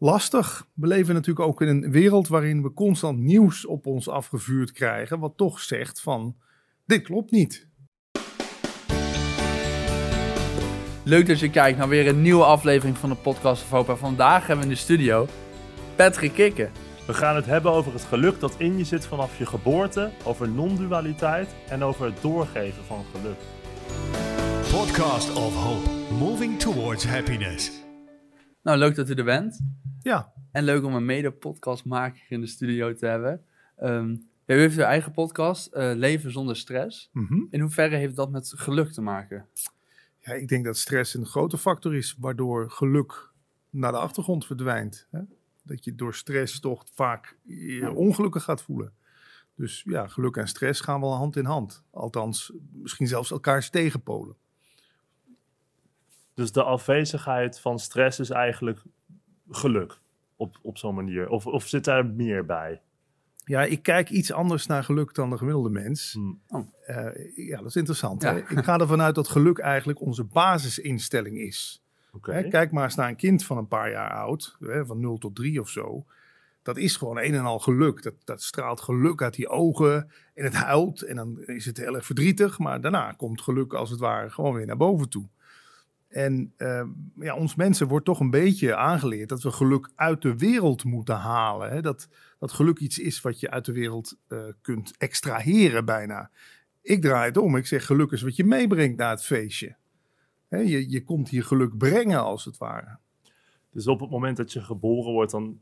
lastig. We leven natuurlijk ook in een wereld waarin we constant nieuws op ons afgevuurd krijgen, wat toch zegt van dit klopt niet. Leuk dat je kijkt naar weer een nieuwe aflevering van de podcast of Hoop. vandaag hebben we in de studio Patrick Kikken. We gaan het hebben over het geluk dat in je zit vanaf je geboorte, over non-dualiteit en over het doorgeven van geluk. Podcast of Hope, moving towards happiness. Nou, leuk dat u er bent. Ja. En leuk om een mede-podcastmaker in de studio te hebben. Um, u heeft uw eigen podcast, uh, Leven zonder stress. Mhm. In hoeverre heeft dat met geluk te maken? Ja, ik denk dat stress een grote factor is waardoor geluk naar de achtergrond verdwijnt. Hè? Dat je door stress toch vaak je ongelukkig gaat voelen. Dus ja, geluk en stress gaan wel hand in hand. Althans, misschien zelfs elkaars tegenpolen. Dus de afwezigheid van stress is eigenlijk geluk op, op zo'n manier? Of, of zit daar meer bij? Ja, ik kijk iets anders naar geluk dan de gemiddelde mens. Hmm. Oh. Eh, ja, dat is interessant. Ja. Hè? Ik ga ervan uit dat geluk eigenlijk onze basisinstelling is. Oké. Hè, kijk maar eens naar een kind van een paar jaar oud, hè, van 0 tot 3 of zo. Dat is gewoon een en al geluk. Dat, dat straalt geluk uit die ogen en het huilt. En dan is het heel erg verdrietig. Maar daarna komt geluk als het ware gewoon weer naar boven toe. En eh, ja, ons mensen wordt toch een beetje aangeleerd dat we geluk uit de wereld moeten halen. Hè? Dat, dat geluk iets is wat je uit de wereld eh, kunt extraheren bijna. Ik draai het om. Ik zeg geluk is wat je meebrengt naar het feestje. Hè, je, je komt hier geluk brengen als het ware. Dus op het moment dat je geboren wordt, dan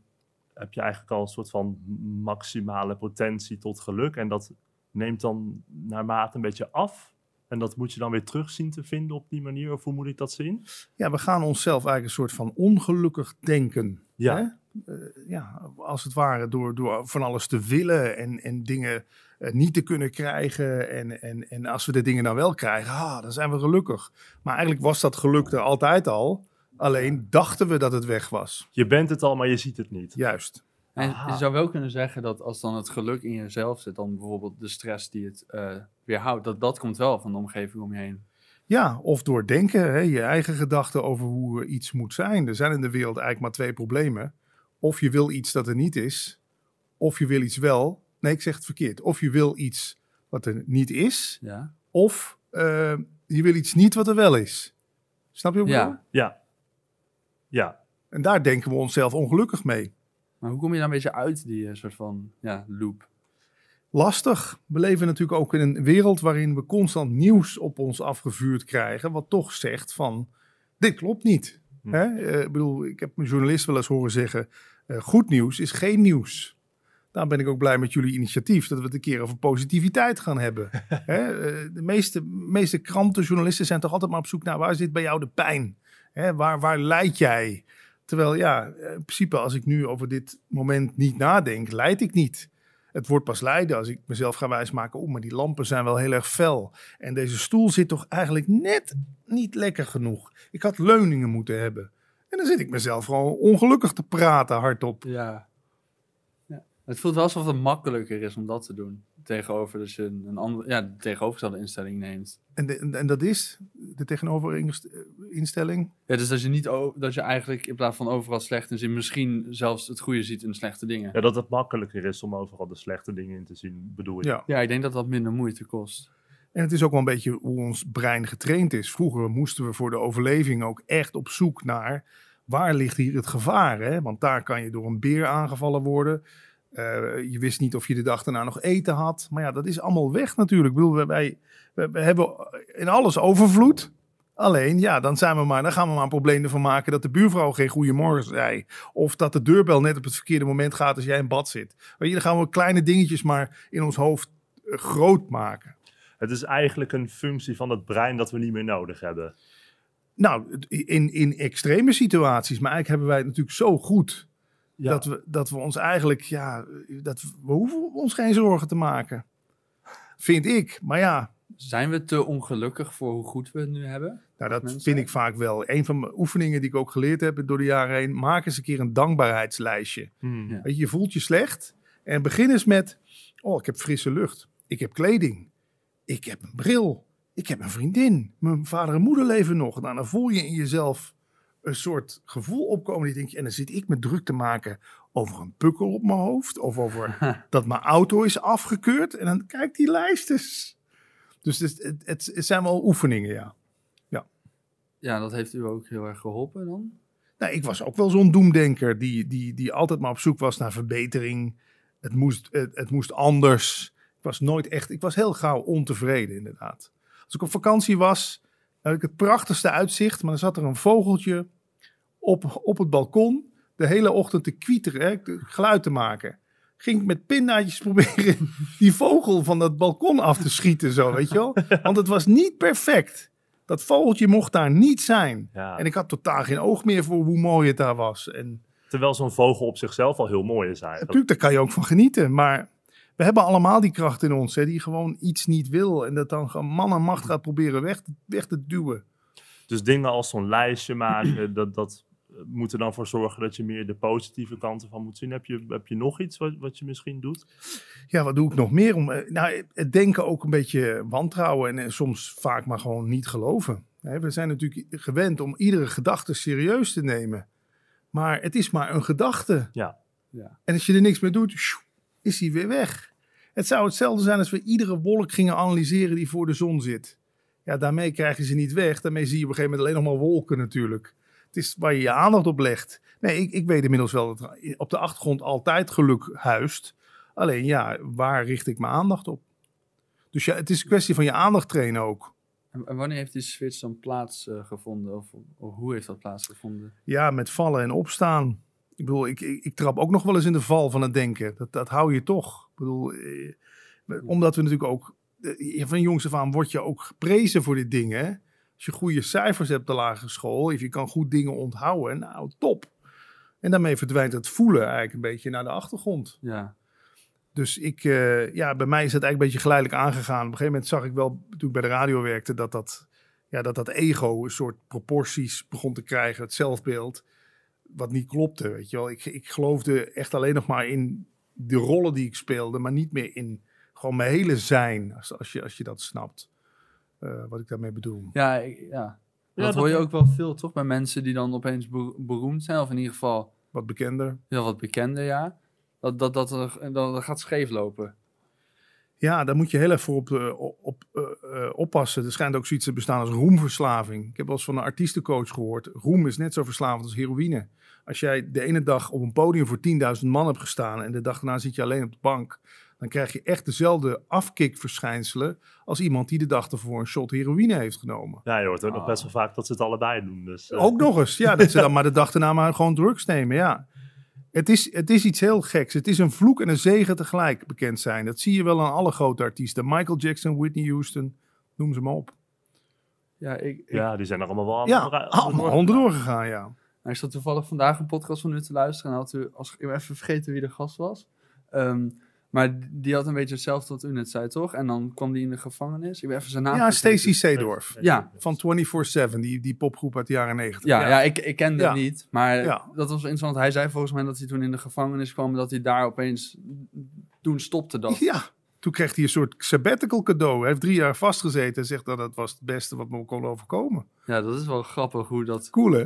heb je eigenlijk al een soort van maximale potentie tot geluk. En dat neemt dan naarmate een beetje af. En dat moet je dan weer terug zien te vinden op die manier. Of hoe moet ik dat zien? Ja, we gaan onszelf eigenlijk een soort van ongelukkig denken. Ja. Hè? Eh, ja, als het ware door, door van alles te willen en, en dingen eh, niet te kunnen krijgen. En, en, en als we de dingen dan wel krijgen, ah, dan zijn we gelukkig. Maar eigenlijk was dat geluk er altijd al. Alleen dachten we dat het weg was. Je bent het al, maar je ziet het niet. Juist. En je zou wel kunnen zeggen dat als dan het geluk in jezelf zit, dan bijvoorbeeld de stress die het eh, weerhoudt, dat dat komt wel van de omgeving om je heen. Ja, of door denken, hè, je eigen gedachten over hoe iets moet zijn. Er zijn in de wereld eigenlijk maar twee problemen. Of je wil iets dat er niet is, of je wil iets wel. Nee, ik zeg het verkeerd. Of je wil iets wat er niet is, Ja. of eh, je wil iets niet wat er wel is. Snap je wat ik bedoel? ja. Ja. En daar denken we onszelf ongelukkig mee. Maar hoe kom je daar een beetje uit die eh, soort van ja, loop? Lastig. We leven natuurlijk ook in een wereld waarin we constant nieuws op ons afgevuurd krijgen, wat toch zegt van dit klopt niet. Hm. Hè? Eh, ik bedoel, ik heb een journalist wel eens horen zeggen, eh, goed nieuws is geen nieuws. Daarom ben ik ook blij met jullie initiatief, dat we het een keer over positiviteit gaan hebben. Hè? eh, de meeste, meeste kranten, journalisten zijn toch altijd maar op zoek naar waar zit bij jou de pijn? Hè? Waar, waar leid jij? Terwijl ja, in principe als ik nu over dit moment niet nadenk, leid ik niet. Het wordt pas lijden als ik mezelf ga wijsmaken. Oh, maar die lampen zijn wel heel erg fel. En deze stoel zit toch eigenlijk net niet lekker genoeg. Ik had leuningen moeten hebben. En dan zit ik mezelf gewoon ongelukkig te praten hardop. Ja. ja. Het voelt wel alsof het makkelijker is om dat te doen. Tegenover dat je een, een andere, ja, de tegenovergestelde instelling neemt. En, de- en, en dat is de tegenoverinstelling. Ja, dus dat je, niet dat je eigenlijk in plaats van overal slecht in ziet, misschien zelfs het goede ziet in de slechte dingen. ja, dat het makkelijker is om overal de slechte dingen in te zien, bedoel je? Ja. Ja, ik denk dat dat minder moeite kost. En het is ook wel een beetje hoe ons brein getraind is. Vroeger moesten we voor de overleving ook echt op zoek naar waar ligt hier het gevaar. Hè? Want daar kan je door een beer aangevallen worden. Eh, je wist niet of je de dag daarna nog eten had. Maar ja, dat is allemaal weg natuurlijk. Ik bedoel, wij, wij, wij- wij hebben in alles overvloed. Alleen, ja, dan, zijn we maar, dan gaan we maar een probleem ervan maken dat de buurvrouw geen goeiemorgen zei. Of dat de deurbel net op het verkeerde moment gaat als jij in bad zit. Weet je, dan gaan we kleine dingetjes maar in ons hoofd eh, groot maken. Het is eigenlijk een functie van het brein dat we niet meer nodig hebben. Nou, in, in extreme situaties. Maar eigenlijk hebben wij het natuurlijk zo goed. Ja. Dat, we, dat we ons eigenlijk, ja, dat we, hoeven ons geen zorgen te maken. Vind ik. Maar ja, Zijn we te ongelukkig voor hoe goed we het nu hebben? nou, dat vind ik vaak wel. Een van mijn oefeningen die ik ook geleerd heb door de jaren heen. Maak eens een keer een dankbaarheidslijstje. Hmm. Ja. Weet je, je voelt je slecht. En begin eens met, oh, ik heb frisse lucht. Ik heb kleding. Ik heb een bril. Ik heb een vriendin. Mijn vader en moeder leven nog. Nou, dan voel je in jezelf een soort gevoel opkomen. Die denk je, en dan zit ik me druk te maken over een pukkel op mijn hoofd. Of over dat mijn auto is afgekeurd. En dan kijk die lijst eens. Dus het, het, het, het zijn wel oefeningen, ja. Ja, dat heeft u ook heel erg geholpen dan? Nou, ik was ook wel zo'n doemdenker die, die, die altijd maar op zoek was naar verbetering. Het moest, het, het moest anders. Ik was nooit echt, ik was heel gauw ontevreden inderdaad. Als ik op vakantie was, het prachtigste uitzicht, maar dan zat er een vogeltje op, op het balkon de hele ochtend te kwieteren, geluid te maken. Ging ik met pindaatjes proberen die vogel van dat balkon af te schieten, zo, weet je wel. Want het was niet perfect. Dat vogeltje mocht daar niet zijn. Ja. En ik had totaal geen oog meer voor hoe mooi het daar was. En Terwijl zo'n vogel op zichzelf al heel mooi is eigenlijk. natuurlijk, daar kan je ook van genieten. Maar we hebben allemaal die kracht in ons, hè, die gewoon iets niet wil. En dat dan gewoon man en macht gaat proberen weg, te- weg te duwen. Dus dingen als zo'n lijstje maken, dat, dat eh, moet er dan voor zorgen dat je meer de positieve kanten van moet zien. Heb je, heb je nog iets wat, wat je misschien doet? Ja, wat doe ik nog meer om? eh, Nou, het denken ook een beetje wantrouwen en, eh, soms vaak maar gewoon niet geloven. Hè, We zijn natuurlijk gewend om iedere gedachte serieus te nemen. Maar het is maar een gedachte. Ja. Ja. En als je er niks mee doet, is die weer weg. Het zou hetzelfde zijn als we iedere wolk gingen analyseren die voor de zon zit. Ja, daarmee krijg je ze niet weg. Daarmee zie je op een gegeven moment alleen nog maar wolken natuurlijk. Het is waar je je aandacht op legt. Nee, ik, ik weet inmiddels wel dat er op de achtergrond altijd geluk huist. Alleen ja, waar richt ik mijn aandacht op? Dus ja, het is een kwestie van je aandacht trainen ook. En, wanneer heeft die switch dan plaatsgevonden? of, of hoe heeft dat plaatsgevonden? Ja, met vallen en opstaan. Ik bedoel, ik, ik, ik trap ook nog wel eens in de val van het denken. Dat, dat hou je toch. Ik bedoel, eh, omdat we natuurlijk ook... eh, van jongs af aan word je ook geprezen voor dit ding, hè? Als je goede cijfers hebt op de lagere school, of je kan goed dingen onthouden, nou, top. En daarmee verdwijnt het voelen eigenlijk een beetje naar de achtergrond. Ja, Dus ik, eh, ja, bij mij is het eigenlijk een beetje geleidelijk aangegaan. Op een gegeven moment zag ik wel, toen ik bij de radio werkte, dat dat, ja, dat, dat ego een soort proporties begon te krijgen, het zelfbeeld, wat niet klopte. Weet je wel, ik, ik geloofde echt alleen nog maar in de rollen die ik speelde, maar niet meer in gewoon mijn hele zijn, als, als, je, als je dat snapt. eh, wat ik daarmee bedoel. ja, ik- ja. dat, dat- hoor je ook wel veel, toch? Bij mensen die dan opeens be- beroemd zijn, of in ieder geval Wat bekender. heel wat bekender, ja. Dat, dat, dat, dat, dat gaat scheef lopen. Ja, daar moet je heel even voor op, eh, op, eh, eh, oppassen. Er schijnt ook zoiets te bestaan als roemverslaving. Ik heb wel eens van een artiestencoach gehoord. Roem is net zo verslavend als heroïne. Als jij de ene dag op een podium voor 10.000 man hebt gestaan... en de dag daarna zit je alleen op de bank... dan krijg je echt dezelfde afkikverschijnselen... als iemand die de dag ervoor een shot heroïne heeft genomen. Ja, je hoort ook nog Ah. best wel vaak dat ze het allebei doen. Dus, eh, Ook nog eens. Ja, dat ze dan maar de dag daarna maar gewoon drugs nemen, ja. Het is, het is iets heel geks. Het is een vloek en een zegen tegelijk bekend zijn. Dat zie je wel aan alle grote artiesten. Michael Jackson, Whitney Houston, noem ze maar op. Ja, ik, ik, ja, die zijn er allemaal wel aan Ja, allemaal doorgegaan. onderdoor gegaan, ja. Nou, ik zat toevallig vandaag een podcast van u te luisteren. En had u, als ik even vergeten wie de gast was. Ehm, maar die had een beetje hetzelfde wat u net zei, toch? En dan kwam die in de gevangenis. Ik ben even zijn naam Ja. Stacey Seedorf. Ja. Van 24-7, die, die popgroep uit de jaren 90. Ja, ja. ik, ik kende Ja. hem niet. Maar Ja. dat was interessant. Hij zei volgens mij dat hij toen in de gevangenis kwam. en Dat hij daar opeens... Toen stopte dat. Ja, toen kreeg hij een soort sabbatical cadeau. Hij heeft drie jaar vastgezeten en zegt dat het was het beste wat me kon overkomen. Ja, dat is wel grappig hoe, dat, Cool, hè?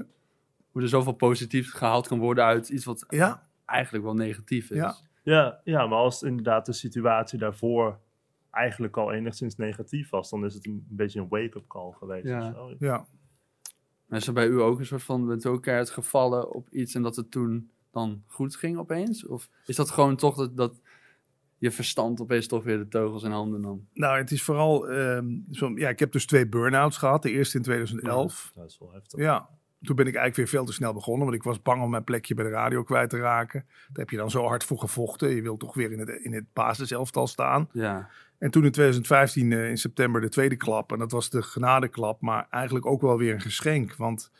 Hoe er zoveel positiefs gehaald kan worden uit iets wat Ja. eigenlijk wel negatief is. Ja. Ja, ja, maar als inderdaad de situatie daarvoor eigenlijk al enigszins negatief was, dan is het een beetje een wake-up call geweest. Ja. of zo. Ja. Er bij u ook een soort van, bent u ook keihard gevallen op iets en dat het toen dan goed ging opeens? Of is dat gewoon toch dat, dat je verstand opeens toch weer de teugels in handen nam? Nou, het is vooral... ehm, zo, ja, ik heb dus twee burn-outs gehad. De eerste in 2011. Dat is wel heftig. Ja, toen ben ik eigenlijk weer veel te snel begonnen. Want ik was bang om mijn plekje bij de radio kwijt te raken. Daar heb je dan zo hard voor gevochten. Je wilt toch weer in het, in het basiselftal staan. Ja, En toen in 2015 eh, in september de tweede klap. En dat was de genadeklap. Maar eigenlijk ook wel weer een geschenk. Want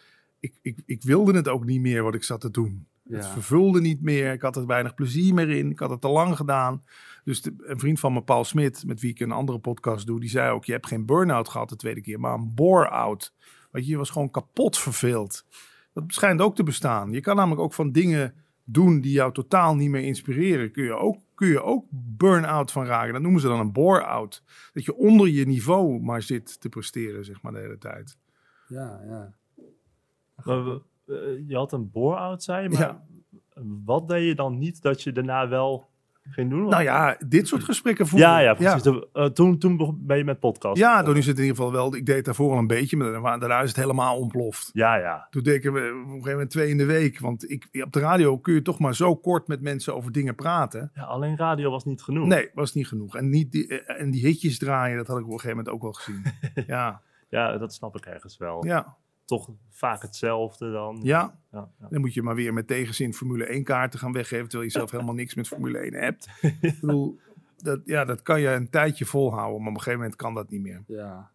ik, ik, ik wilde het ook niet meer wat ik zat te doen. Het vervulde niet meer. Ik had er weinig plezier meer in. Ik had het te lang gedaan. Dus de- een vriend van me, Paul Smit, met wie ik een andere podcast doe, die zei ook: Je hebt geen burn-out gehad de tweede keer, maar een bore-out. Want je was gewoon kapot verveeld. Dat schijnt ook te bestaan. Je kan namelijk ook van dingen doen die jou totaal niet meer inspireren. Kun je ook, kun je ook burn-out van raken. Dat noemen ze dan een bore-out. Dat je onder je niveau maar zit te presteren, zeg maar, de hele tijd. ja, ja. Eh, je had een bore-out, zei je, maar Ja. wat deed je dan niet dat je daarna wel doen? Nou ja, dit soort gesprekken voeren. ja, ja, precies. De- eh, toen, toen begon- ben je met podcast. Ja, toen is het in ieder geval wel. Ik deed daarvoor al een beetje, maar daarna daarna is het helemaal ontploft. Ja, ja. Toen deden we op een gegeven moment twee in de week. Want ik, op de radio kun je toch maar zo kort met mensen over dingen praten. ja. Alleen radio was niet genoeg. Nee, was niet genoeg. En, niet die, eh, en die hitjes draaien, dat had ik op een gegeven moment ook wel gezien. ja, Ja, dat snap ik ergens wel. ja, Toch vaak hetzelfde dan. ja. Ja, ja. Dan moet je maar weer met tegenzin Formule 1 kaarten gaan weggeven, terwijl je zelf helemaal niks met Formule 1 hebt. Ik bedoel, dat, ja, dat kan je een tijdje volhouden, maar op een gegeven moment kan dat niet meer. Ja.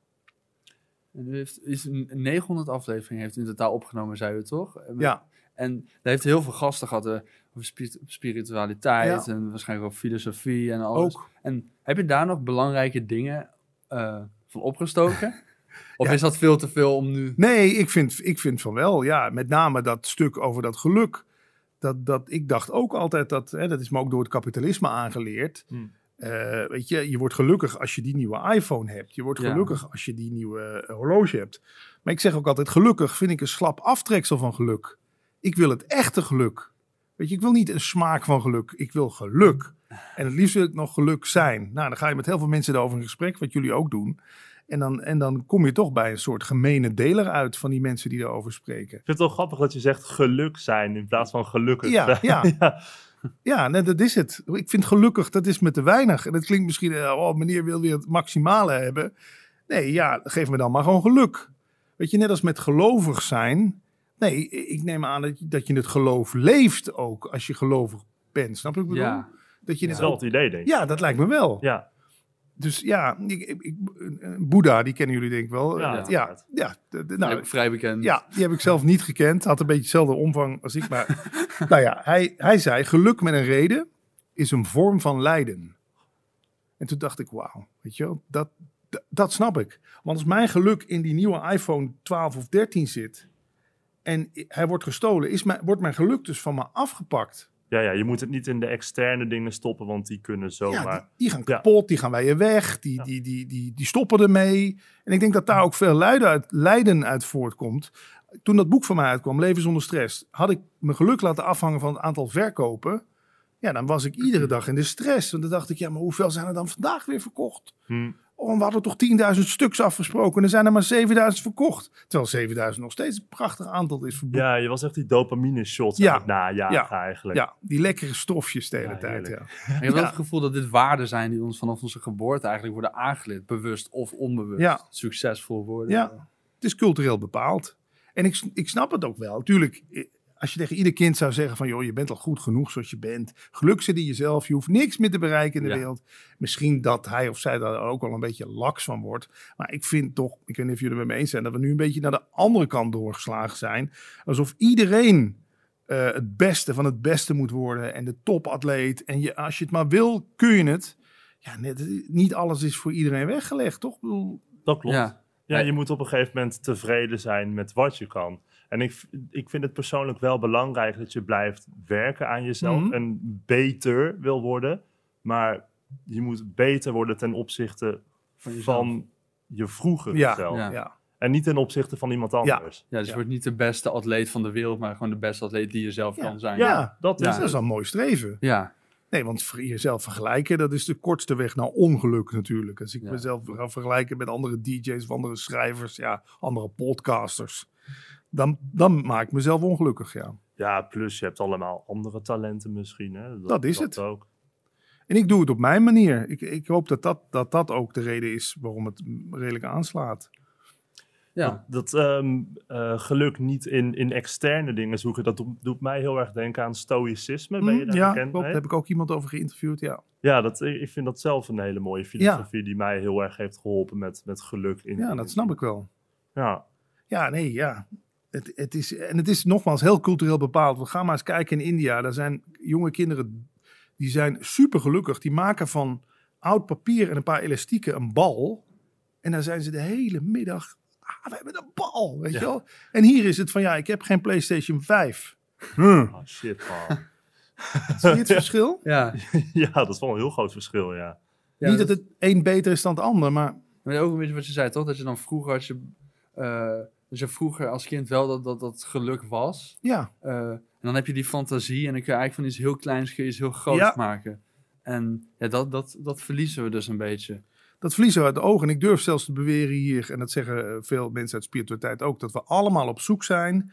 En heeft is een 900 afleveringen heeft in totaal opgenomen, zei u toch? En, Ja, En daar heeft heel veel gasten gehad eh, over spi- spiritualiteit Ja. en waarschijnlijk ook filosofie en alles. ook. En heb je daar nog belangrijke dingen eh, van opgestoken? of Ja. is dat veel te veel om nu... Nee, ik vind, ik vind van wel. Ja, met name dat stuk over dat geluk. Dat, dat, ik dacht ook altijd dat, hè, dat is me ook door het kapitalisme aangeleerd. Hmm. Eh, weet je, je wordt gelukkig als je die nieuwe iPhone hebt. Je wordt Ja. gelukkig als je die nieuwe eh, horloge hebt. Maar ik zeg ook altijd, gelukkig vind ik een slap aftreksel van geluk. Ik wil het echte geluk. Weet je, ik wil niet een smaak van geluk. Ik wil geluk. En het liefst wil ik nog geluk zijn. Nou, dan ga je met heel veel mensen erover in gesprek, wat jullie ook doen. En dan, en dan kom je toch bij een soort gemene deler uit van die mensen die erover spreken. Ik vind het wel grappig dat je zegt geluk zijn in plaats van gelukkig. Ja, ja. ja. Ja, nee, dat is het. Ik vind gelukkig, dat is me te weinig. En dat klinkt misschien, eh, oh, meneer wil weer het maximale hebben. Nee, ja, geef me dan maar gewoon geluk. Weet je, net als met gelovig zijn. Nee, ik neem aan dat je, dat je het geloof leeft ook als je gelovig bent. Snap je wat ik bedoel? Ja, Dat je Dat het is wel het idee, denk ik. ja, dat lijkt me wel. Ja, Dus ja, ik, ik, ik- Boeddha, die kennen jullie denk ik wel. Ja, ja, ja, uiteraard. de- de- nou, nou, vrij bekend. ja, die heb ik zelf niet gekend. Had een beetje dezelfde omvang als ik. Maar nou ja, hij, hij zei: geluk met een reden is een vorm van lijden. En toen dacht ik: wauw, weet je wel, dat, dat, dat snap ik. Want als mijn geluk in die nieuwe iPhone 12 of 13 zit. en hij wordt gestolen, is mijn, wordt mijn geluk dus van me afgepakt. Ja, ja, je moet het niet in de externe dingen stoppen, want die kunnen Ja, zomaar... die, die gaan Ja. kapot, die gaan bij je weg, die, Ja. die, die, die, die stoppen ermee. En ik denk dat daar ook veel lijden uit, lijden uit voortkomt. Toen dat boek van mij uitkwam, Leven zonder stress, had ik mijn geluk laten afhangen van het aantal verkopen. Ja, dan was ik iedere dag in de stress. Want dan dacht ik, ja, maar hoeveel zijn er dan vandaag weer verkocht? Hm. Oh, we hadden toch 10.000 stuks afgesproken en er zijn er maar 7.000 verkocht. Terwijl 7.000 nog steeds een prachtig aantal is verboekt. Ja, je was echt die dopamine shots Ja. najagen Ja. eigenlijk. Ja, die lekkere stofjes de hele Ja, tijd. Ja. Ik heb wel het gevoel dat dit waarden zijn die ons vanaf onze geboorte eigenlijk worden aangeleerd. Bewust of onbewust. Ja. Succesvol worden. Ja, het is cultureel bepaald. En ik, ik snap het ook wel. Tuurlijk, eh, als je tegen ieder kind zou zeggen van... joh, je bent al goed genoeg zoals je bent. Geluk zit in jezelf. Je hoeft niks meer te bereiken in de Ja. wereld. Misschien dat hij of zij daar ook wel een beetje laks van wordt. Maar ik vind toch, ik weet niet of jullie het met me eens zijn... dat we nu een beetje naar de andere kant doorgeslagen zijn. Alsof iedereen eh, het beste van het beste moet worden. En de topatleet. En je, als je het maar wil, kun je het. Ja, net, niet alles is voor iedereen weggelegd, toch? Ik bedoel, Dat klopt. Ja. Ja. je moet op een gegeven moment tevreden zijn met wat je kan. En ik, ik vind het persoonlijk wel belangrijk dat je blijft werken aan jezelf Mhm. en beter wil worden. Maar je moet beter worden ten opzichte Van je vroegere Ja, zelf. Ja. ja. En niet ten opzichte van iemand anders. Ja, dus Ja. je wordt niet de beste atleet van de wereld, maar gewoon de beste atleet die je zelf Ja. kan zijn. Ja, Ja, dat is Ja. Dat is al een mooi streven. Ja, Nee, want jezelf vergelijken, dat is de kortste weg naar ongeluk natuurlijk. Als ik Ja. mezelf ga vergelijken met andere DJ's of andere schrijvers, ja, andere podcasters, dan, dan maak ik mezelf ongelukkig, ja. Ja, plus je hebt allemaal andere talenten misschien. Hè? Dat is het. Ook. En ik doe het op mijn manier. Ik, ik hoop dat dat, dat dat ook de reden is waarom het redelijk aanslaat. Ja. Dat, dat ehm, eh, geluk niet in, in externe dingen zoeken, dat doet, doet mij heel erg denken aan stoïcisme. Ben je daar Hm, ja, bekend klopt. Daar heb ik ook iemand over geïnterviewd, ja. Ja, dat, ik vind dat zelf een hele mooie filosofie die mij heel erg heeft geholpen met, met geluk. In, Ja, in- dat snap ik wel. Ja, Ja, nee, ja. Het, het is, en het is nogmaals heel cultureel bepaald. We gaan maar eens kijken in India. Daar zijn jonge kinderen, die zijn super gelukkig. Die maken van oud papier en een paar elastieken een bal. En dan zijn ze de hele middag, ah, we hebben een bal, weet Ja. je wel. En hier is het van, ja, ik heb geen PlayStation 5. Hm. oh, shit man. Zie je het verschil? Ja. ja, dat is wel een heel groot verschil, ja. Ja, Niet dat het een beter is dan het ander, maar Maar ook een beetje wat je zei, toch? Dat je dan vroeger als je... eh, dat je vroeger als kind wel dat, dat, dat geluk was. Ja, Eh, en dan heb je die fantasie en dan kun je eigenlijk van iets heel kleins kun je iets heel groots Ja. maken. En ja, dat, dat, dat verliezen we dus een beetje. Dat verliezen we uit de ogen. En ik durf zelfs te beweren hier, en dat zeggen veel mensen uit spiritualiteit ook, dat we allemaal op zoek zijn,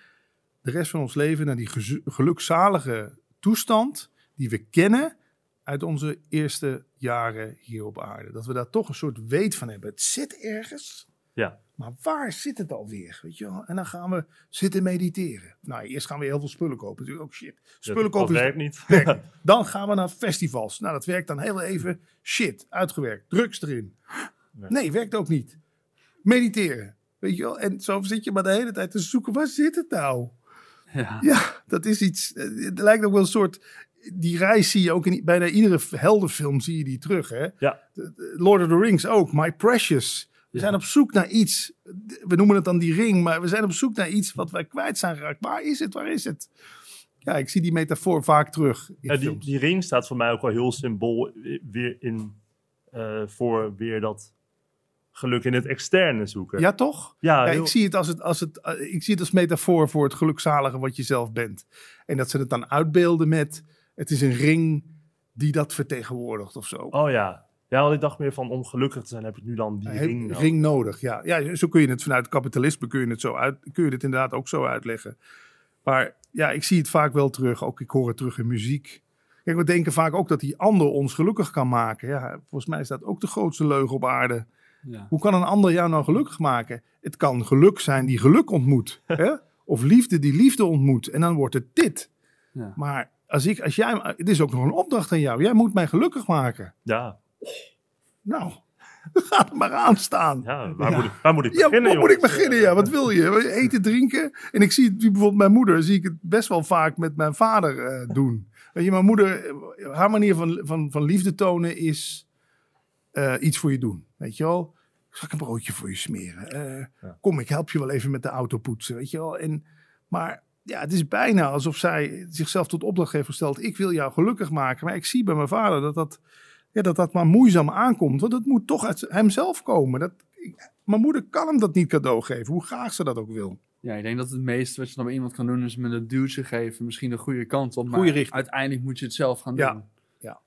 de rest van ons leven, naar die gelukzalige toestand die we kennen uit onze eerste jaren hier op aarde. Dat we daar toch een soort weet van hebben. Het zit ergens, Ja. Maar waar zit het alweer? Weet je wel? En dan gaan we zitten mediteren. Nou, eerst gaan we heel veel spullen kopen. Natuurlijk ook shit. Spullen dat, kopen dat werkt niet. werkt. Dan gaan we naar festivals. Nou, dat werkt dan heel even. Shit, uitgewerkt. Drugs erin. Nee. Werkt ook niet. Mediteren. Weet je wel? En zo zit je maar de hele tijd te zoeken. Waar zit het nou? Ja, Ja, dat is iets. eh, Het lijkt ook wel een soort. Die reis zie je ook in bijna iedere heldenfilm zie je die terug. Hè? Ja. Lord of the Rings ook. My Precious. We zijn op zoek naar iets. We noemen het dan die ring, maar we zijn op zoek naar iets wat wij kwijt zijn geraakt. Waar is het? Waar is het? Ja, ik zie die metafoor vaak terug in Ja, die, die ring staat voor mij ook wel heel symbool weer in, eh, voor weer dat geluk in het externe zoeken. Ja, toch? ja, Ja, heel- ik, zie het als het, als het, eh, ik zie het als metafoor voor het gelukzalige wat je zelf bent. En dat ze het dan uitbeelden met... Het is een ring die dat vertegenwoordigt of zo. Oh ja. Ja, want ik dacht meer van om gelukkig te zijn heb ik nu dan die ring nodig. ring nodig, ja. ja. Zo kun je het vanuit kapitalisme kun je het, zo uit, kun je het inderdaad ook zo uitleggen. Maar ja, ik zie het vaak wel terug. Ook ik hoor het terug in muziek. Kijk, we denken vaak ook dat die ander ons gelukkig kan maken. Ja, volgens mij is dat ook de grootste leugen op aarde. ja. Hoe kan een ander jou nou gelukkig maken? Het kan geluk zijn die geluk ontmoet. hè? Of liefde die liefde ontmoet. En dan wordt het dit. Ja. Maar als ik, als jij, het is ook nog een opdracht aan jou. Jij moet mij gelukkig maken. Ja, Nou, ga er maar aan staan. ja, waar, Ja. Moet ik, waar moet ik Ja, beginnen, waar moet ik beginnen? Ja, wat wil je? Eten, drinken? En ik zie het, bijvoorbeeld mijn moeder, zie ik het best wel vaak met mijn vader eh, doen. Weet je, mijn moeder, eh, haar manier van, van, van liefde tonen is eh, iets voor je doen. Weet je wel? Zal ik een broodje voor je smeren? Ja. Kom, ik help je wel even met de auto poetsen. Weet je wel? En, maar ja, het is bijna alsof zij zichzelf tot opdracht heeft gesteld. Ik wil jou gelukkig maken. Maar ik zie bij mijn vader dat dat, ja, dat, dat maar moeizaam aankomt. Want het moet toch uit hemzelf komen. Dat, ik- mijn moeder kan hem dat niet cadeau geven, hoe graag ze dat ook wil. ja, ik denk dat het meeste wat je dan bij iemand kan doen is met een duwtje geven. Misschien de goede kant op, maar Goeie richting. uiteindelijk moet je het zelf gaan Ja, doen. ja.